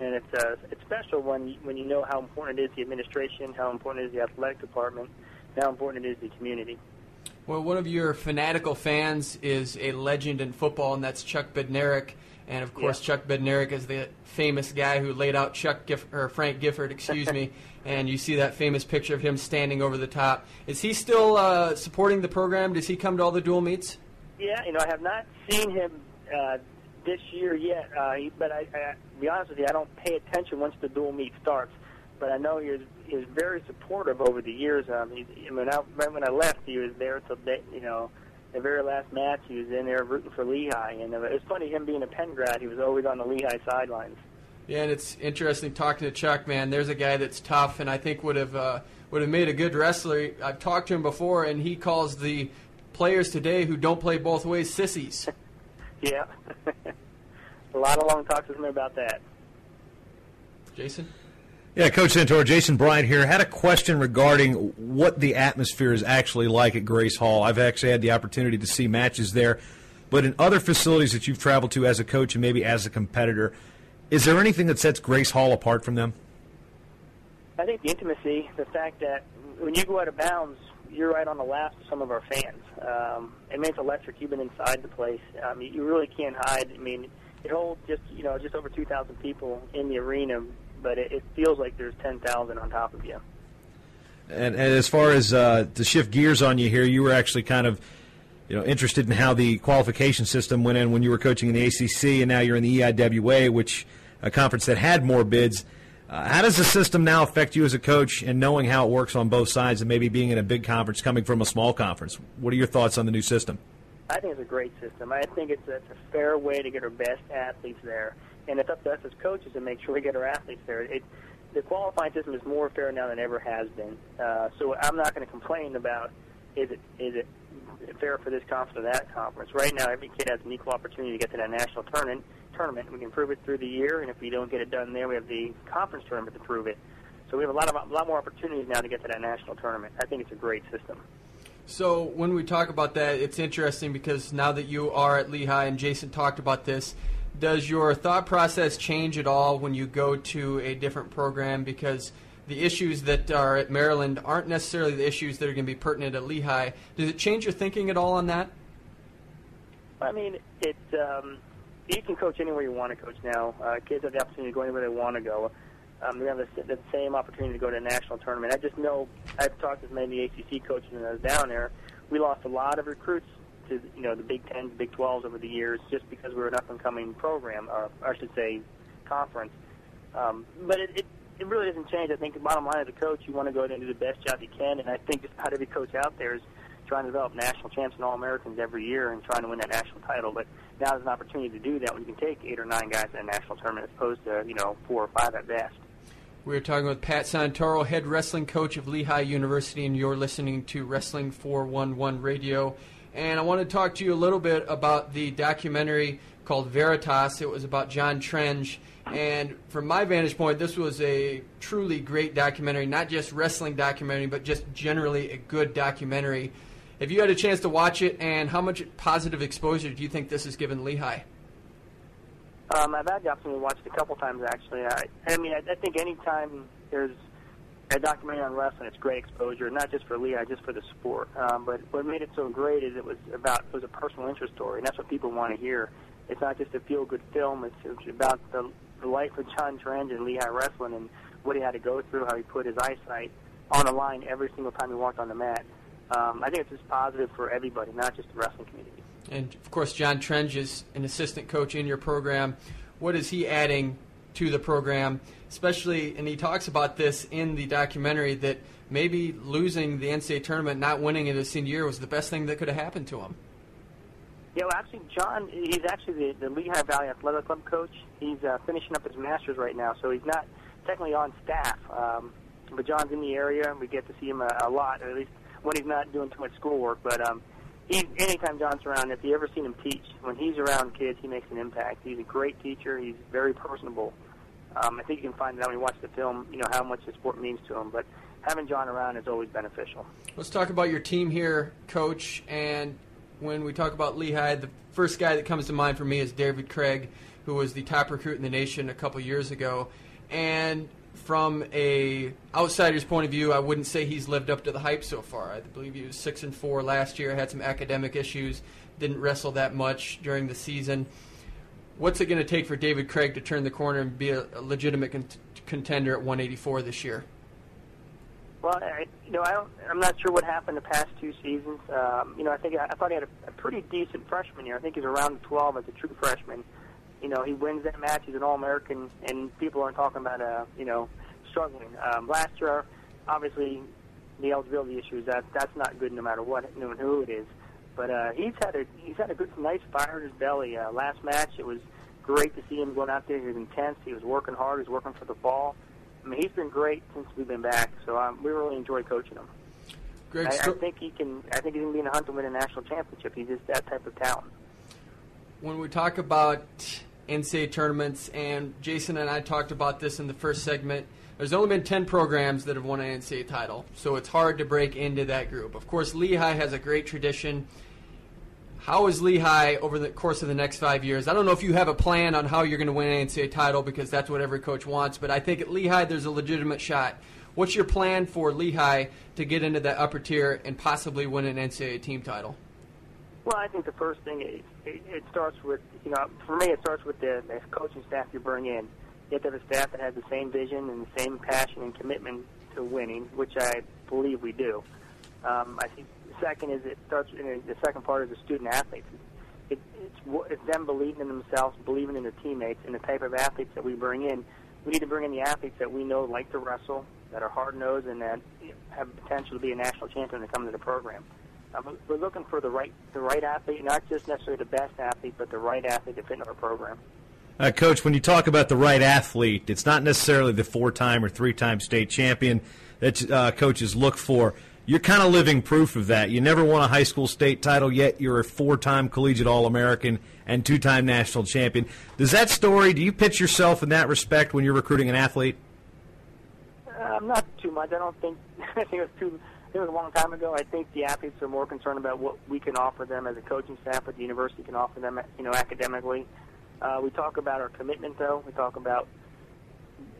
and it's uh, it's special when you, when you know how important it is the administration, how important it is the athletic department, how important it is the community. Well, one of your fanatical fans is a legend in football, and that's Chuck Bednarik. And of course, yeah. Chuck Bednarik is the famous guy who laid out Chuck Giff- or Frank Gifford, excuse me. and you see that famous picture of him standing over the top. Is he still uh, supporting the program? Does he come to all the dual meets? Yeah, you know, I have not seen him uh, this year yet, uh, but I, I, to be honest with you, I don't pay attention once the dual meet starts. But I know he was, he was very supportive over the years. Um, he, I mean, I, right when I left, he was there till the, you know the very last match. He was in there rooting for Lehigh, and it was funny him being a Penn grad. He was always on the Lehigh sidelines. Yeah, and it's interesting talking to Chuck. Man, there's a guy that's tough, and I think would have uh, would have made a good wrestler. I've talked to him before, and he calls the players today who don't play both ways sissies. Yeah. a lot of long talks with me about that. Jason. Yeah, Coach Santoro, Jason Bryant here. Had a question regarding what the atmosphere is actually like at Grace Hall. I've actually had the opportunity to see matches there, but in other facilities that you've traveled to as a coach and maybe as a competitor, is there anything that sets Grace Hall apart from them? I think the intimacy, the fact that when you go out of bounds, you're right on the laps of some of our fans. Um, it makes electric. You've been inside the place. Um, you really can't hide. I mean, it holds just you know just over 2,000 people in the arena, but it, it feels like there's 10,000 on top of you. And, and as far as uh, to shift gears on you here, you were actually kind of you know interested in how the qualification system went in when you were coaching in the ACC, and now you're in the EIWA, which a conference that had more bids. Uh, how does the system now affect you as a coach and knowing how it works on both sides and maybe being in a big conference coming from a small conference? What are your thoughts on the new system? I think it's a great system. I think it's a, it's a fair way to get our best athletes there, and it's up to us as coaches to make sure we get our athletes there. It, the qualifying system is more fair now than ever has been. Uh, so I'm not going to complain about is it is it fair for this conference or that conference. Right now, every kid has an equal opportunity to get to that national tournament. Tournament. We can prove it through the year, and if we don't get it done there, we have the conference tournament to prove it. So we have a lot of a lot more opportunities now to get to that national tournament. I think it's a great system. So when we talk about that, it's interesting because now that you are at Lehigh and Jason talked about this, does your thought process change at all when you go to a different program? Because the issues that are at Maryland aren't necessarily the issues that are going to be pertinent at Lehigh. Does it change your thinking at all on that? I mean, it. Um, you can coach anywhere you want to coach now. Uh, kids have the opportunity to go anywhere they want to go. Um, they have the, the same opportunity to go to a national tournament. I just know I've talked with many ACC coaches when I down there. We lost a lot of recruits to you know the Big Tens, Big Twelves over the years, just because we were an up and coming program, or I should say, conference. Um, but it, it it really doesn't change. I think the bottom line as a coach, you want to go there and do the best job you can, and I think just about every coach out there is trying to develop national champs and all Americans every year and trying to win that national title. But now there's an opportunity to do that when you can take eight or nine guys in a national tournament as opposed to you know four or five at best. We're talking with Pat Santoro, head wrestling coach of Lehigh University, and you're listening to Wrestling 411 Radio. And I want to talk to you a little bit about the documentary called Veritas. It was about John Trenge. And from my vantage point, this was a truly great documentary, not just wrestling documentary, but just generally a good documentary. Have you had a chance to watch it, and how much positive exposure do you think this has given Lehigh? Um, I've had the opportunity to watch it a couple times actually. I, I mean, I, I think anytime there's a documentary on wrestling, it's great exposure, not just for Lehigh, just for the sport. Um, but what made it so great is it was about it was a personal interest story, and that's what people want to hear. It's not just a feel-good film. It's, it's about the, the life of John Trenge and Lehigh wrestling and what he had to go through, how he put his eyesight on the line every single time he walked on the mat. Um, I think it's just positive for everybody, not just the wrestling community. And of course, John Trenge is an assistant coach in your program. What is he adding to the program? Especially, and he talks about this in the documentary that maybe losing the NCAA tournament, not winning it his senior year, was the best thing that could have happened to him. Yeah, well, actually, John, he's actually the, the Lehigh Valley Athletic Club coach. He's uh, finishing up his master's right now, so he's not technically on staff. Um, but John's in the area, and we get to see him a, a lot, or at least when he's not doing too much schoolwork. But um, he, anytime John's around, if you ever seen him teach, when he's around kids, he makes an impact. He's a great teacher. He's very personable. Um, I think you can find out when you watch the film, you know, how much the sport means to him. But having John around is always beneficial. Let's talk about your team here, Coach. And when we talk about Lehigh, the first guy that comes to mind for me is David Craig, who was the top recruit in the nation a couple years ago. And from a outsider's point of view, I wouldn't say he's lived up to the hype so far. I believe he was six and four last year, had some academic issues, didn't wrestle that much during the season. What's it going to take for David Craig to turn the corner and be a, a legitimate con- contender at 184 this year? Well, I, you know, I don't, I'm not sure what happened the past two seasons. Um, you know, I think I, I thought he had a, a pretty decent freshman year. I think he's around 12 as a true freshman. You know, he wins that match. He's an All-American, and people aren't talking about, uh, you know, struggling. Um, last year, obviously, the eligibility issues that that's not good no matter what, no matter who it is. But uh, he's had a he's had a good nice fire in his belly. Uh, last match, it was great to see him going out there. He was intense. He was working hard. He was working for the ball. I mean, he's been great since we've been back. So um, we really enjoy coaching him. Greg, I, I think he can. I think he's going to be in the hunt to win a national championship. He's just that type of talent. when we talk about NCAA tournaments, and Jason and I talked about this in the first segment, there's only been 10 programs that have won an NCAA title, so it's hard to break into that group. Of course, Lehigh has a great tradition. How is Lehigh over the course of the next five years? I don't know if you have a plan on how you're going to win an NCAA title because that's what every coach wants, but I think at Lehigh there's a legitimate shot. What's your plan for Lehigh to get into that upper tier and possibly win an NCAA team title? Well, I think the first thing is it, it starts with you know for me it starts with the, the coaching staff you bring in. You have to have a staff that has the same vision and the same passion and commitment to winning, which I believe we do. Um, I think second is it starts. You know, the second part is the student athletes. It, it's it's them believing in themselves, believing in their teammates, and the type of athletes that we bring in. We need to bring in the athletes that we know like to wrestle, that are hard nosed, and that have potential to be a national champion to come to the program. Um, we're looking for the right the right athlete, not just necessarily the best athlete, but the right athlete to fit in our program. Uh, Coach, when you talk about the right athlete, it's not necessarily the four-time or three-time state champion that uh, coaches look for. You're kind of living proof of that. You never won a high school state title yet. You're a four-time collegiate All-American and two-time national champion. Does that story? Do you pitch yourself in that respect when you're recruiting an athlete? Um, not too much. I don't think. I think it was too. It was a long time ago. I think the athletes are more concerned about what we can offer them as a coaching staff, what the university can offer them, you know, academically. Uh, we talk about our commitment, though. We talk about,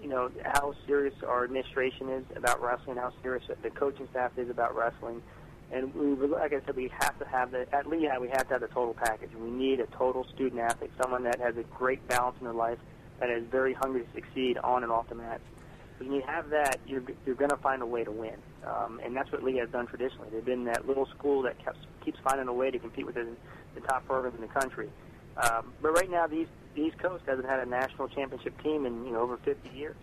you know, how serious our administration is about wrestling, how serious the coaching staff is about wrestling, and we, like I said, we have to have the at Lehigh. We have to have the total package. We need a total student athlete, someone that has a great balance in their life, that is very hungry to succeed on and off the mat when you have that, you're you're going to find a way to win, um, and that's what Lee has done traditionally. They've been that little school that keeps keeps finding a way to compete with the, the top programs in the country. Um, but right now, the East, the East Coast hasn't had a national championship team in you know over 50 years.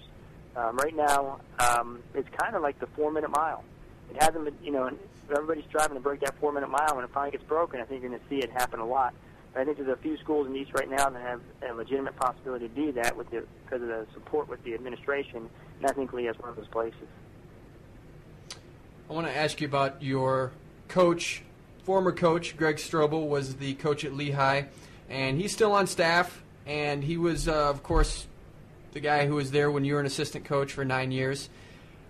Um, right now, um, it's kind of like the four-minute mile. It hasn't been, you know, everybody's striving to break that four-minute mile. When it finally gets broken, I think you're going to see it happen a lot. But I think there's a few schools in the East right now that have a legitimate possibility to do that with the because of the support with the administration, and I think Lee has one of those places. I want to ask you about your coach, former coach Greg Strobel was the coach at Lehigh, and he's still on staff. And he was, uh, of course, the guy who was there when you were an assistant coach for nine years.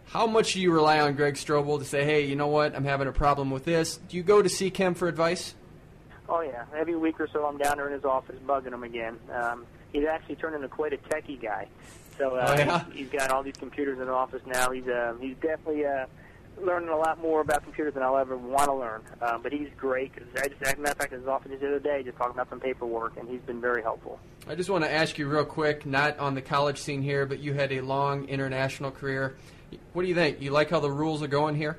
How much do you rely on Greg Strobel to say, "Hey, you know what? I'm having a problem with this." Do you go to seek him for advice? Oh yeah, every week or so I'm down there in his office bugging him again. Um, he's actually turned into quite a techie guy. So uh, Oh, yeah? he's, he's got all these computers in the office now. He's uh, he's definitely uh, learning a lot more about computers than I'll ever want to learn. Um, but he's great. 'cause I just, as a matter of fact, in his office the other day, just talking about some paperwork, and he's been very helpful. I just want to ask you real quick, not on the college scene here, but you had a long international career. What do you think? You like how the rules are going here?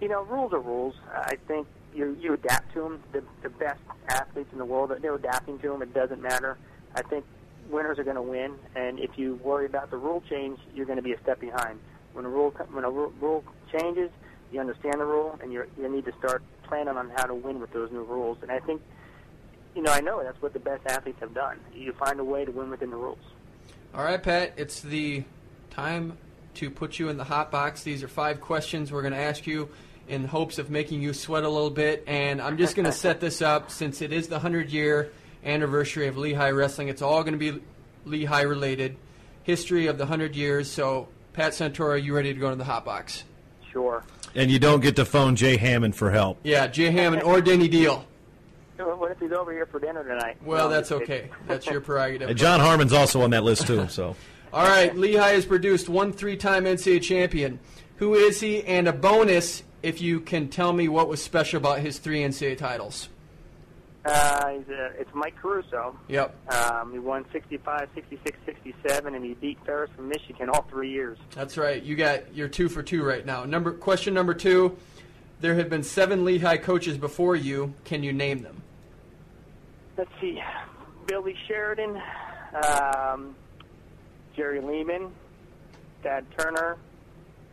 You know, rules are rules. I think you you adapt to them. The, the best athletes in the world, they're adapting to them. It doesn't matter. I think winners are going to win, and if you worry about the rule change, you're going to be a step behind. When a rule when a rule changes, you understand the rule, and you're, you need to start planning on how to win with those new rules. And I think, you know, I know that's what the best athletes have done. You find a way to win within the rules. All right, Pat, it's the time to put you in the hot box. These are five questions we're going to ask you in hopes of making you sweat a little bit. And I'm just going to set this up since it is the 100 year anniversary of Lehigh Wrestling. It's all going to be Lehigh related. History of the 100 years. So, Pat Santoro, are you ready to go into the hot box? Sure. And you don't get to phone Jay Hammond for help. Yeah, Jay Hammond or Denny Deal. What if he's over here for dinner tonight? Well, No, that's okay. That's your prerogative. And John Harmon's also on that list too. So All right, Lehigh has produced one three-time NCAA champion. Who is he? And a bonus if you can tell me what was special about his three NCAA titles. Uh, he's uh it's Mike Caruso. Yep. Um, he won 65, 66, 67, and he beat Ferris from Michigan all three years. That's right. You got you're two for two right now. Number question number two. There have been seven Lehigh coaches before you. Can you name them? Let's see. Billy Sheridan, um, Gerry Leeman, Thad Turner,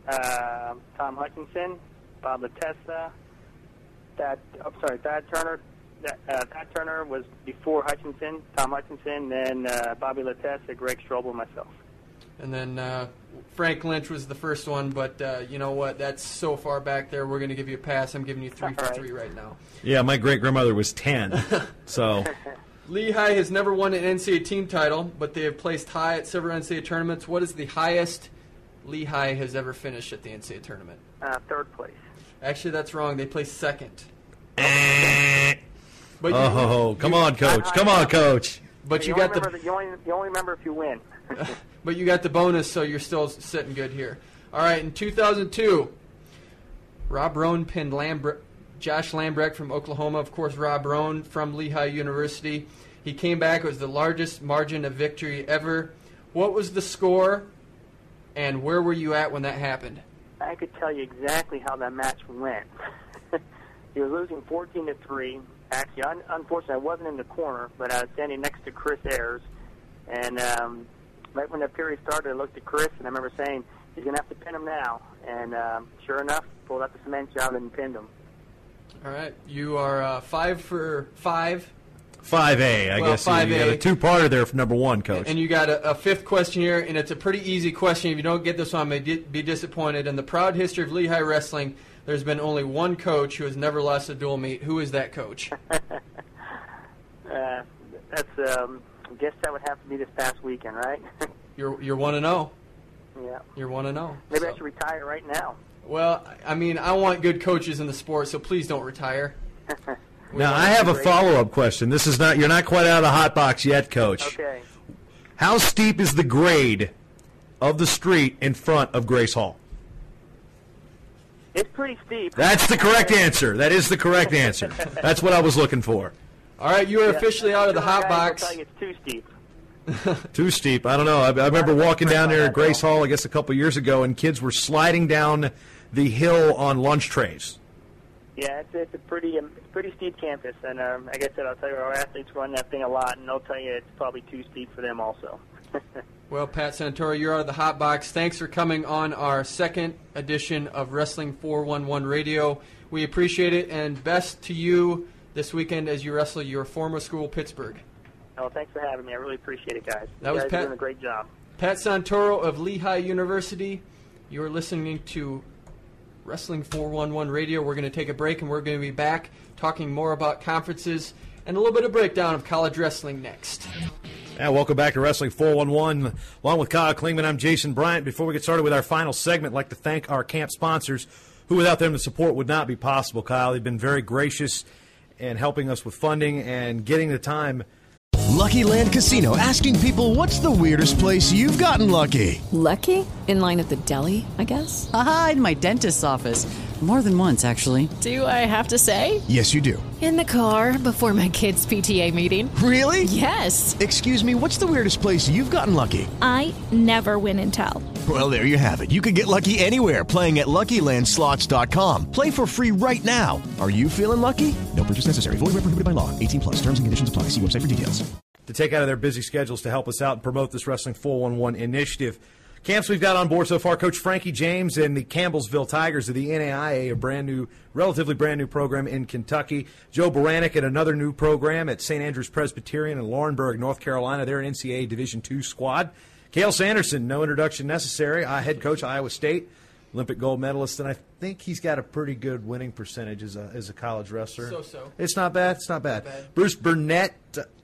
uh, Tom Hutchinson, Bob Latessa, Thad, I'm sorry, Thad Turner, that, uh, Pat Turner was before Hutchinson, Tom Hutchinson, then uh, Bobby Latessa, Greg Strobel, myself. And then uh, Frank Lynch was the first one, but uh, you know what? That's so far back there. We're going to give you a pass. I'm giving you three for three right now. Yeah, my great grandmother was 10. so, Lehigh has never won an NCAA team title, but they have placed high at several NCAA tournaments. What is the highest Lehigh has ever finished at the NCAA tournament? Uh, third place. Actually, that's wrong. They placed second. But you- oh, come on, coach. Come on, coach. But you only got the remember you only you only remember if you win. but you got the bonus, so you're still sitting good here. All right, in 2002, Rob Rohn pinned Lambre- Josh Lambrecht from Oklahoma. Of course, Rob Rohn from Lehigh University. He came back. It was the largest margin of victory ever. What was the score, and where were you at when that happened? I could tell you exactly how that match went. he was losing 14 to three. Actually, un- unfortunately, I wasn't in the corner, but I was standing next to Chris Ayres. And um, right when the period started, I looked at Chris, and I remember saying, "He's going to have to pin him now." And um, sure enough, pulled out the cement job and pinned him. All right, you are uh, five for five, 5A, I Well, guess. You got 5A. a two-parter there for number one, coach. and you got a, a fifth question here, and it's a pretty easy question. If you don't get this one, I may di- be disappointed. In the proud history of Lehigh wrestling, there's been only one coach who has never lost a dual meet. Who is that coach? Uh, that's um, I guess that would have to be this past weekend, right? You're you're one to know. yeah. You're one to know. Maybe I should retire right now. Well, I mean, I want good coaches in the sport, so please don't retire. now, I have a follow-up question. This is not, you're not quite out of the hot box yet, coach. Okay. How steep is the grade of the street in front of Grace Hall? It's pretty steep. That's the correct answer. That is the correct answer. That's what I was looking for. All right, you are Yeah. officially out of the hot guys will box. tell you it's too steep. Too steep. I don't know. I, I remember walking down there at Grace Hall, I guess, a couple years ago, and kids were sliding down the hill on lunch trays. Yeah, it's, it's a pretty um, pretty steep campus, and um, like I said, I'll tell you, our athletes run that thing a lot, and they'll tell you it's probably too steep for them also. Well, Pat Santoro, you're out of the hot box. Thanks for coming on our second edition of Wrestling 411 Radio. We appreciate it, and best to you this weekend as you wrestle your former school, Pittsburgh. oh, thanks for having me. I really appreciate it, guys. That you was guys Pat- are doing a great job. Pat Santoro of Lehigh University. You're listening to Wrestling 411 Radio. We're going to take a break and we're going to be back talking more about conferences and a little bit of breakdown of college wrestling next. Yeah, welcome back to Wrestling 411. Along with Kyle Klingman, I'm Jason Bryant. Before we get started with our final segment, I'd like to thank our camp sponsors, who without them the support would not be possible, Kyle. They've been very gracious in helping us with funding and getting the time. Lucky Land Casino asking people what's the weirdest place you've gotten lucky? Lucky? In line at the deli, I guess? Aha, in my dentist's office. More than once, actually. Do I have to say? Yes, you do. In the car before my kids' PTA meeting. Really? Yes. Excuse me, what's the weirdest place you've gotten lucky? I never win and tell. Well, there you have it. You can get lucky anywhere playing at LuckyLandSlots.com. Play for free right now. Are you feeling lucky? No purchase necessary. Void where prohibited by law. 18 plus. Terms and conditions apply. See website for details. to take out of their busy schedules to help us out and promote this Wrestling 411 initiative. Camps we've got on board so far, Coach Frankie James and the Campbellsville Tigers of the NAIA, a brand new, relatively brand new program in Kentucky. Joe Baranek at another new program at St. Andrews Presbyterian in Laurinburg, North Carolina. They're an NCAA Division II squad. Cael Sanderson, no introduction necessary. Uh, head coach, Iowa State, Olympic gold medalist, and I think he's got a pretty good winning percentage as a, as a college wrestler. So-so. It's not bad. It's not bad. bad. Bruce Burnett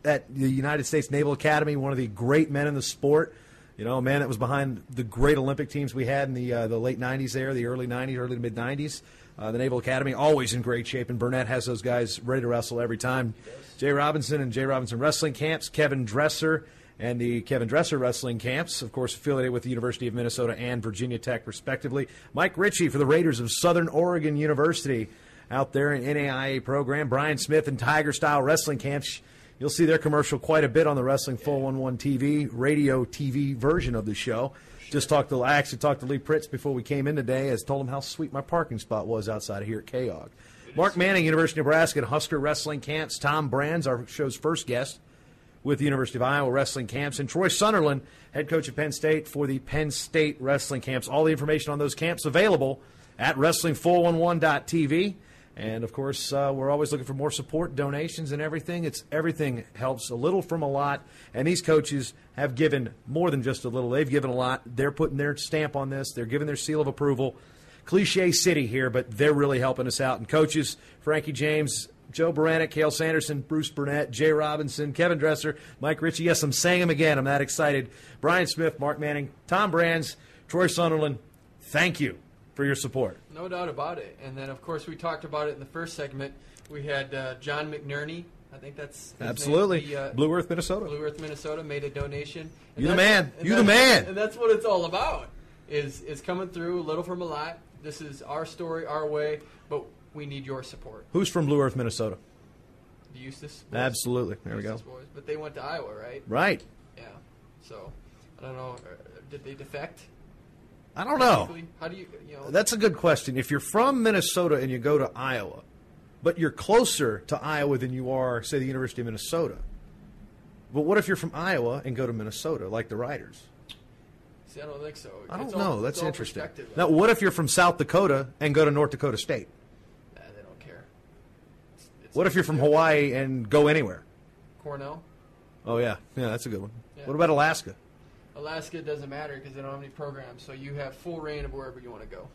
at the United States Naval Academy, one of the great men in the sport. You know, man that was behind the great Olympic teams we had in the uh, the late '90s, there, the early '90s, early to mid '90s. Uh, the Naval Academy always in great shape, and Burnett has those guys ready to wrestle every time. Jay Robinson and Jay Robinson Wrestling Camps, Kevin Dresser and the Kevin Dresser Wrestling Camps, of course, affiliated with the University of Minnesota and Virginia Tech, respectively. Mike Ritchie for the Raiders of Southern Oregon University out there in NAIA program. Brian Smith and Tiger Style Wrestling Camps. You'll see their commercial quite a bit on the Wrestling 411 TV, radio TV version of the show. Just talked to, I actually talked to Lee Pritz before we came in today, as told him how sweet my parking spot was outside of here at KOG. Mark Manning, University of Nebraska, and Husker Wrestling Camps. Tom Brands, our show's first guest with the University of Iowa Wrestling Camps, and Troy Sunderland, head coach at Penn State for the Penn State Wrestling Camps. All the information on those camps available at Wrestling411.tv. And of course, uh, we're always looking for more support, donations, and everything. It's everything helps a little from a lot. And these coaches have given more than just a little. They've given a lot. They're putting their stamp on this. They're giving their seal of approval. Cliche city here, but they're really helping us out. And coaches, Frankie James, Joe Baranek, Cael Sanderson, Bruce Burnett, Jay Robinson, Kevin Dresser, Mike Ritchie. Yes, I'm saying them again. I'm that excited. Brian Smith, Mark Manning, Tom Brands, Troy Sunderland. Thank you for your support. No doubt about it. And then, of course, we talked about it in the first segment. We had uh, John McNerney. I think that's. Absolutely. He, uh, Blue Earth, Minnesota. Blue Earth, Minnesota made a donation. And You the man. You the man. And that's what it's all about. Is is coming through a little from a lot. This is our story, our way, but we need your support. Who's from Blue Earth, Minnesota? The Eustis boys. Absolutely. There we go. Boys. But they went to Iowa, right? Right. Yeah. So I don't know. uh, Did they defect? I don't know. How do you? You know. That's a good question. If you're from Minnesota and you go to Iowa, but you're closer to Iowa than you are, say, the University of Minnesota. But what if you're from Iowa and go to Minnesota, like the Riders? See, I don't think so. I don't It's know. all- That's interesting. Now, what if you're from South Dakota and go to North Dakota State? Nah, they don't care. It's, it's What if you're from Hawaii and go anywhere? Cornell? Oh yeah, yeah, that's a good one. Yeah. What about Alaska? Alaska doesn't matter because they don't have any programs, so you have full reign of wherever you want to go.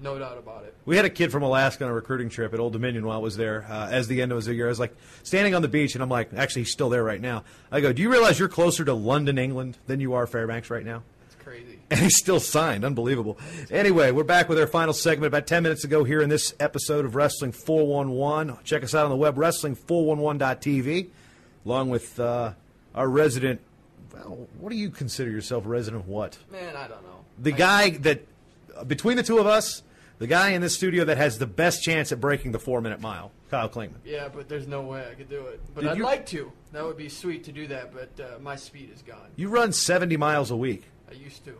No doubt about it. We had a kid from Alaska on a recruiting trip at Old Dominion while I was there. Uh, as the end of the year, I was like standing on the beach, and I'm like, actually, he's still there right now. I go, do you realize you're closer to London, England, than you are Fairbanks right now? It's crazy. And he's still signed. Unbelievable. Anyway, we're back with our final segment about 10 minutes ago here in this episode of Wrestling 411. Check us out on the web, wrestling411.tv, along with uh, our resident. Well, what do you consider yourself, resident of what? Man, I don't know. The guy that, uh, between the two of us, the guy in this studio that has the best chance at breaking the four minute mile, Kyle Klingman. Yeah, but there's no way I could do it. But Did I'd you- like to. That would be sweet to do that, but uh, my speed is gone. You run 70 miles a week. I used to.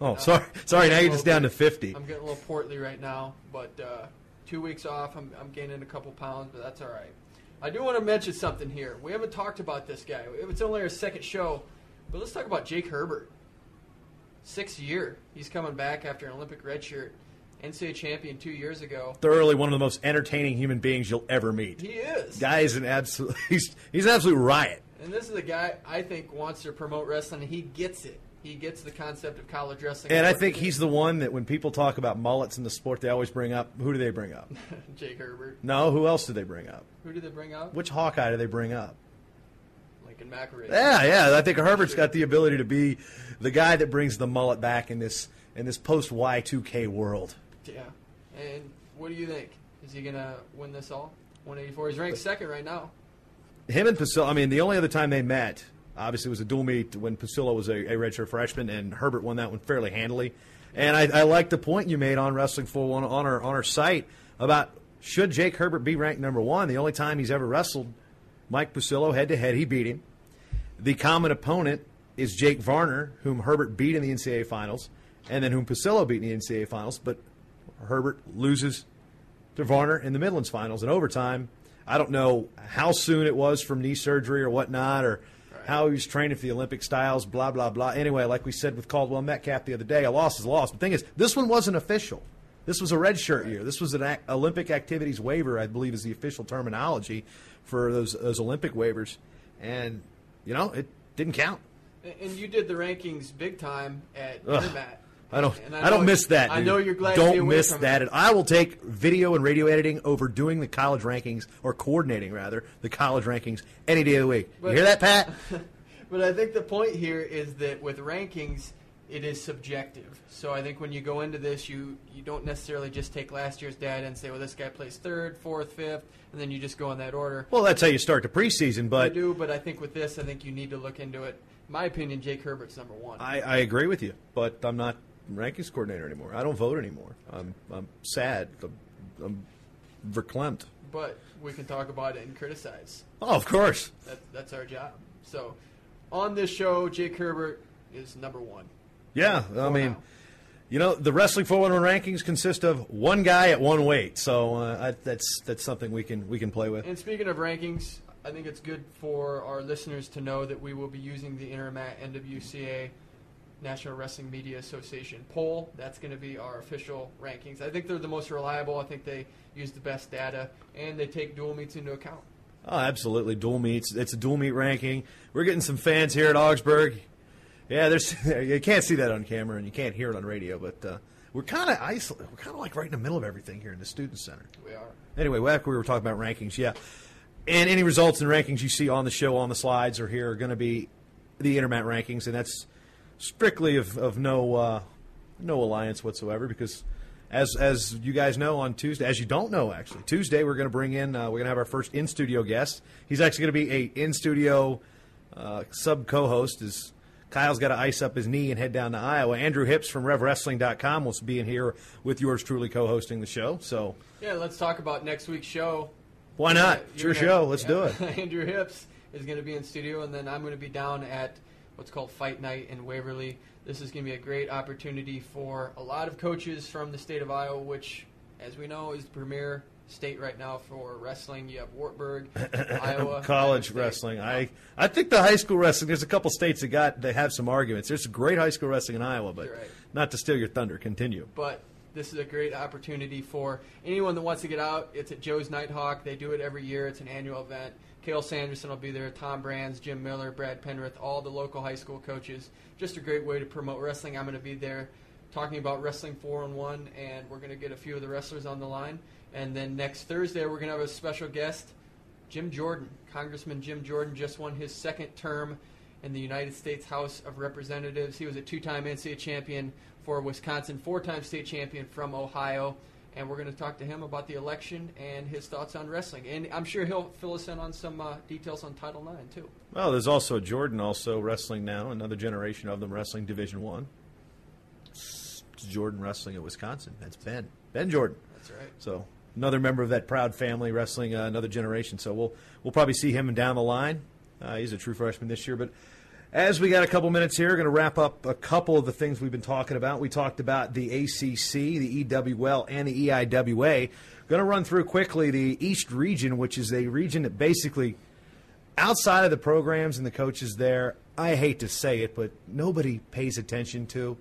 Oh, Uh, sorry. Sorry, now you're just down to 50. I'm getting a little portly right now, but uh, two weeks off, I'm, I'm gaining a couple pounds, but that's all right. I do want to mention something here. We haven't talked about this guy. It's only our second show, but let's talk about Jake Herbert. Sixth year. He's coming back after an Olympic red shirt. NCAA champion two years ago. Thoroughly one of the most entertaining human beings you'll ever meet. He is. Guy is an absolute. He's he's an absolute riot. And this is a guy I think wants to promote wrestling, and he gets it. He gets the concept of college dressing. And I think he's the one that when people talk about mullets in the sport, they always bring up. Who do they bring up? Jake Herbert. No, who else do they bring up? Who did they bring up? Which Hawkeye do they bring up? Lincoln McIlravy. Yeah, yeah. I think Herbert's got the ability to be the guy that brings the mullet back in this in this post Y two K world. Yeah. And what do you think? Is he gonna win this all? 184. He's ranked second right now. Him and Pucillo. I mean, the only other time they met, obviously, it was a dual meet when Pucillo was a, a redshirt freshman, and Herbert won that one fairly handily. And I, I like the point you made on Wrestling for One on our on our site about should Jake Herbert be ranked number one? The only time he's ever wrestled Mike Pucillo head to head, he beat him. The common opponent is Jake Varner, whom Herbert beat in the NCAA finals, and then whom Pucillo beat in the NCAA finals. But Herbert loses to Varner in the Midlands finals in overtime. I don't know how soon it was from knee surgery or whatnot, or how he was training for the Olympic styles, blah, blah, blah. Anyway, like we said with Caldwell Metcalf the other day, a loss is a loss. The thing is, this one wasn't official. This was a red shirt year. This was an ac- Olympic activities waiver, I believe is the official terminology for those, those Olympic waivers. And, you know, it didn't count. And- you did the rankings big time at. Intermat. I don't. And I, don't miss that. I know you're glad. Don't to be miss that. And I will take video and radio editing over doing the college rankings or coordinating rather the college rankings any day of the week. But- you hear that, Pat? But I think the point here is that with rankings, it is subjective. So I think when you go into this, you you don't necessarily just take last year's data and say, well, this guy plays third, fourth, fifth, and then you just go in that order. well, that's how you start the preseason. but I do, but I think with this, I think you need to look into it. My opinion, Jake Herbert's number one. I, I agree with you. But I'm not rankings coordinator anymore. I don't vote anymore. I'm I'm sad. I'm, I'm verklempt. but we can talk about it and criticize. Oh, of course. That, that's our job. So, on this show, Jake Herbert is number one. Yeah, I mean, now. you know, the wrestling 411 rankings consist of one guy at one weight. So uh, I, that's that's something we can we can play with. And speaking of rankings, I think it's good for our listeners to know that we will be using the Intermat NWCA National Wrestling Media Association poll. That's going to be our official rankings. I think they're the most reliable. I think they use the best data, and they take dual meets into account. Oh, absolutely. Dual meets. It's a dual meet ranking. We're getting some fans here at Augsburg. Yeah, there's you can't see that on camera and you can't hear it on radio, but uh, we're kind of isolated. We're kind of like right in the middle of everything here in the student center. We are. Anyway, after we were talking about rankings, yeah, and any results and rankings you see on the show on the slides or here are going to be the Intermat rankings, and that's strictly of, of no uh, no alliance whatsoever because. As, as you guys know on Tuesday, as you don't know actually, Tuesday we're going to bring in uh, we're going to have our first in studio guest. He's actually going to be a in studio uh, sub co-host. Is Kyle's got to ice up his knee and head down to Iowa. Andrew Hipps from RevWrestling.com will be in here with yours truly co-hosting the show. So Yeah, let's talk about next week's show. why not? It's your gonna- show. Let's yeah. do it. Andrew Hipps is going to be in studio, and then I'm going to be down at what's called Fight Night in Waverly. This is going to be a great opportunity for a lot of coaches from the state of Iowa, which, as we know, is the premier state right now for wrestling. You have Wartburg, Iowa, college wrestling. I I think the high school wrestling. There's a couple states that got they have some arguments. There's great high school wrestling in Iowa, but right. not to steal your thunder. Continue. But this is a great opportunity for anyone that wants to get out. It's at Joe's Nighthawk. They do it every year. It's an annual event. Cael Sanderson will be there. Tom Brands, Jim Miller, Brad Penrith, all the local high school coaches. Just a great way to promote wrestling. I'm going to be there talking about wrestling four on one, and we're going to get a few of the wrestlers on the line. And then next Thursday, we're going to have a special guest, Jim Jordan. Congressman Jim Jordan just won his second term in the United States House of Representatives. He was a two time NCAA champion for Wisconsin, four time state champion from Ohio. And we're going to talk to him about the election and his thoughts on wrestling. And I'm sure he'll fill us in on some uh, details on Title IX, too. Well, there's also Jordan also wrestling now. Another generation of them wrestling Division One. Jordan wrestling at Wisconsin. That's Ben. Ben Jordan. That's right. So another member of that proud family wrestling uh, another generation. So we'll we'll probably see him down the line. Uh, he's a true freshman this year, but. As we got a couple minutes here, going to wrap up a couple of the things we've been talking about. We talked about the ACC, the EWL, and the EIWA. Going to run through quickly the East region, which is a region that basically outside of the programs and the coaches there, I hate to say it, but nobody pays attention to.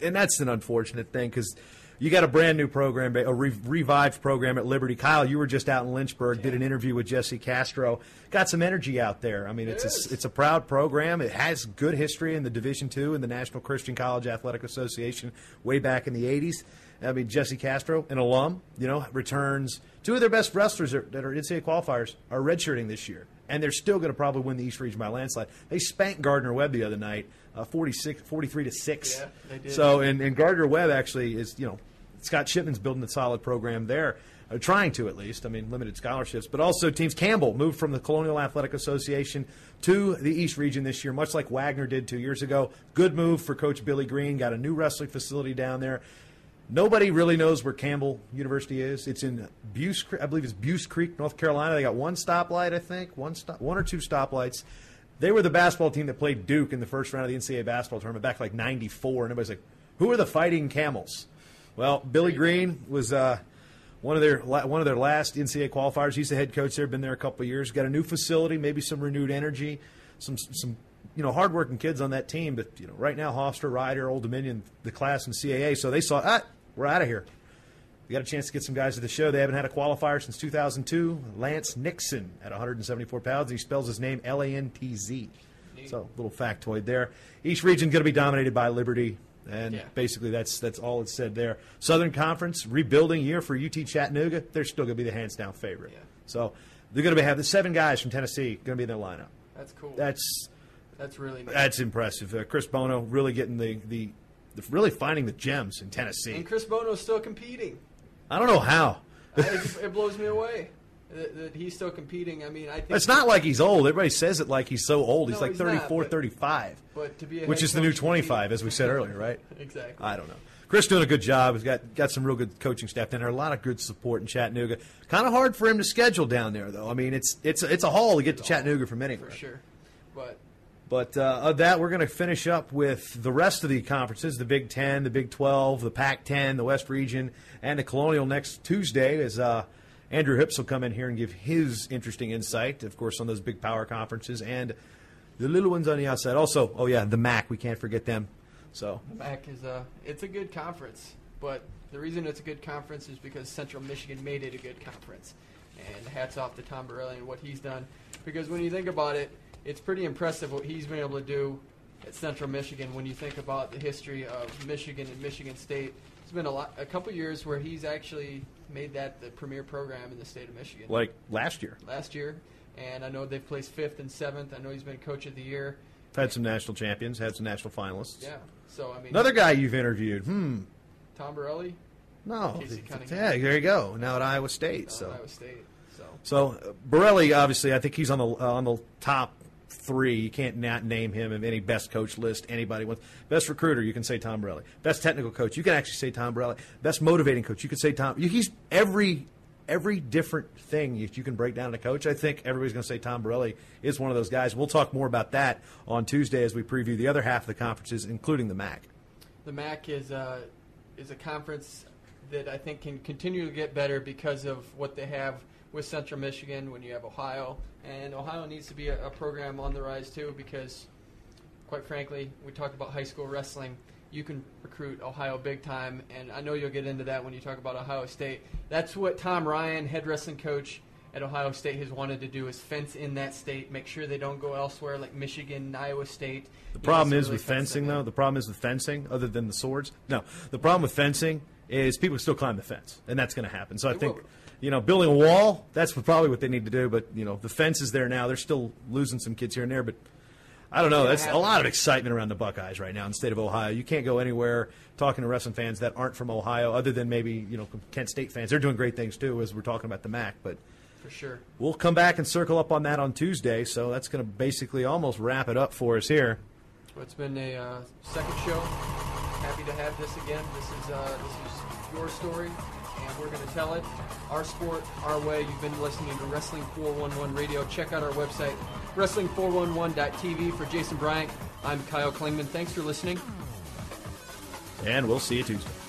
And that's an unfortunate thing because you got a brand new program, a re- revived program at Liberty. Kyle, you were just out in Lynchburg, did an interview with Jesse Castro. Got some energy out there. I mean, it's a, it's a proud program. It has good history in the Division Two and the National Christian College Athletic Association way back in the '80s. I mean, Jesse Castro, an alum, you know, returns. Two of their best wrestlers that are NCAA qualifiers are redshirting this year, and they're still going to probably win the East Region by a landslide. They spanked Gardner Webb the other night, uh, 46, 43 to six. Yeah, they did. So, and, and Gardner Webb actually is, you know, Scott Shipman's building a solid program there, uh, trying to at least. I mean, limited scholarships, but also teams. Campbell moved from the Colonial Athletic Association to the East Region this year, much like Wagner did two years ago. Good move for Coach Billy Green. Got a new wrestling facility down there. Nobody really knows where Campbell University is. It's in Buies, I believe it's Buies Creek, North Carolina. They got one stoplight, I think, one stop, one or two stoplights. They were the basketball team that played Duke in the first round of the NCAA basketball tournament back like '94, and everybody's like, "Who are the Fighting Camels?" Well, Billy Green was uh, one of their one of their last NCAA qualifiers. He's the head coach there. Been there a couple years. Got a new facility, maybe some renewed energy, some some you know hardworking kids on that team. But you know, right now, Hofstra, Rider, Old Dominion, the class in CAA. So they saw, ah, we're out of here. We got a chance to get some guys to the show. They haven't had a qualifier since 2002. Lance Nixon at 174 pounds. He spells his name L A N T Z. So, a little factoid there. Each region going to be dominated by Liberty, and Yeah. basically that's that's all it said there. Southern Conference rebuilding year for UT Chattanooga. They're still going to be the hands down favorite. Yeah. So they're going to have the seven guys from Tennessee going to be in their lineup. That's cool. That's That's really nice. that's impressive. Uh, Chris Bono really getting the, the the really finding the gems in Tennessee. and Chris Bono's still competing. I don't know how. It, it blows me away that, that he's still competing. I mean, I think It's not like he's old. Everybody says it like he's so old. He's No, like he's not, 34, but- 35, But to be a which is the new 25, as we said earlier, right? Exactly. I don't know. Chris doing a good job. He's got got some real good coaching staff down there. A lot of good support in Chattanooga. Kind of hard for him to schedule down there, though. I mean, it's it's it's a haul to get to Chattanooga from anywhere. for sure. But But uh, of that, we're going to finish up with the rest of the conferences: the Big Ten, the Big Twelve, the Pac-10, the West Region, and the Colonial next Tuesday. As uh, Andrew Hipps will come in here and give his interesting insight, of course, on those big power conferences and the little ones on the outside. Also, oh yeah, the MAC. We can't forget them. So The MAC is a it's a good conference, but the reason it's a good conference is because Central Michigan made it a good conference. And hats off to Tom Borrelli and what he's done. Because when you think about it, it's pretty impressive what he's been able to do at Central Michigan. When you think about the history of Michigan and Michigan State, it's been a lot, a couple years where he's actually made that the premier program in the state of Michigan. like last year, last year, and I know they've placed fifth and seventh. I know he's been coach of the year. had some national champions, had some national finalists. Yeah. So I mean, Another guy you've interviewed. Hmm. Tom Borrelli. No. Casey Yeah, there you go. Now at Iowa State. So. Iowa State. So So uh, Borrelli, obviously, I think he's on the uh, on the top three. You can't not name him in any best coach list. Anybody wants best recruiter, you can say Tom Borrelli. Best technical coach, you can actually say Tom Borrelli. Best motivating coach, you can say Tom. He's every every different thing that you can break down to coach. I think everybody's going to say Tom Borrelli is one of those guys. We'll talk more about that on Tuesday as we preview the other half of the conferences, including the MAC. the MAC is uh, is a conference that I think can continue to get better because of what they have with Central Michigan. When you have Ohio, and Ohio needs to be a, a program on the rise too, because quite frankly, we talk about high school wrestling. You can recruit Ohio big time, and I know you'll get into that when you talk about Ohio State. That's what Tom Ryan, head wrestling coach at Ohio State, has wanted to do is fence in that state, make sure they don't go elsewhere like Michigan, Iowa State. The problem is with fencing, though. The problem is with fencing, other than the swords. No, the problem with fencing is people still climb the fence, and that's going to happen. So I They think, will. You know, building a wall that's probably what they need to do. But you know, the fence is there now. They're still losing some kids here and there, but I don't know. That's a lot of excitement around the Buckeyes right now in the state of Ohio. You can't go anywhere talking to wrestling fans that aren't from Ohio, other than maybe you know Kent State fans. They're doing great things too, as we're talking about the MAC, but. For sure. We'll come back and circle up on that on Tuesday, so that's going to basically almost wrap it up for us here. Well, it's been a uh, second show. Happy to have this again. This is uh, this is your story, and we're going to tell it. Our sport, our way. You've been listening to Wrestling 411 Radio. Check out our website, wrestling411.tv. For Jason Bryant, I'm Kyle Klingman. Thanks for listening. And we'll see you Tuesday.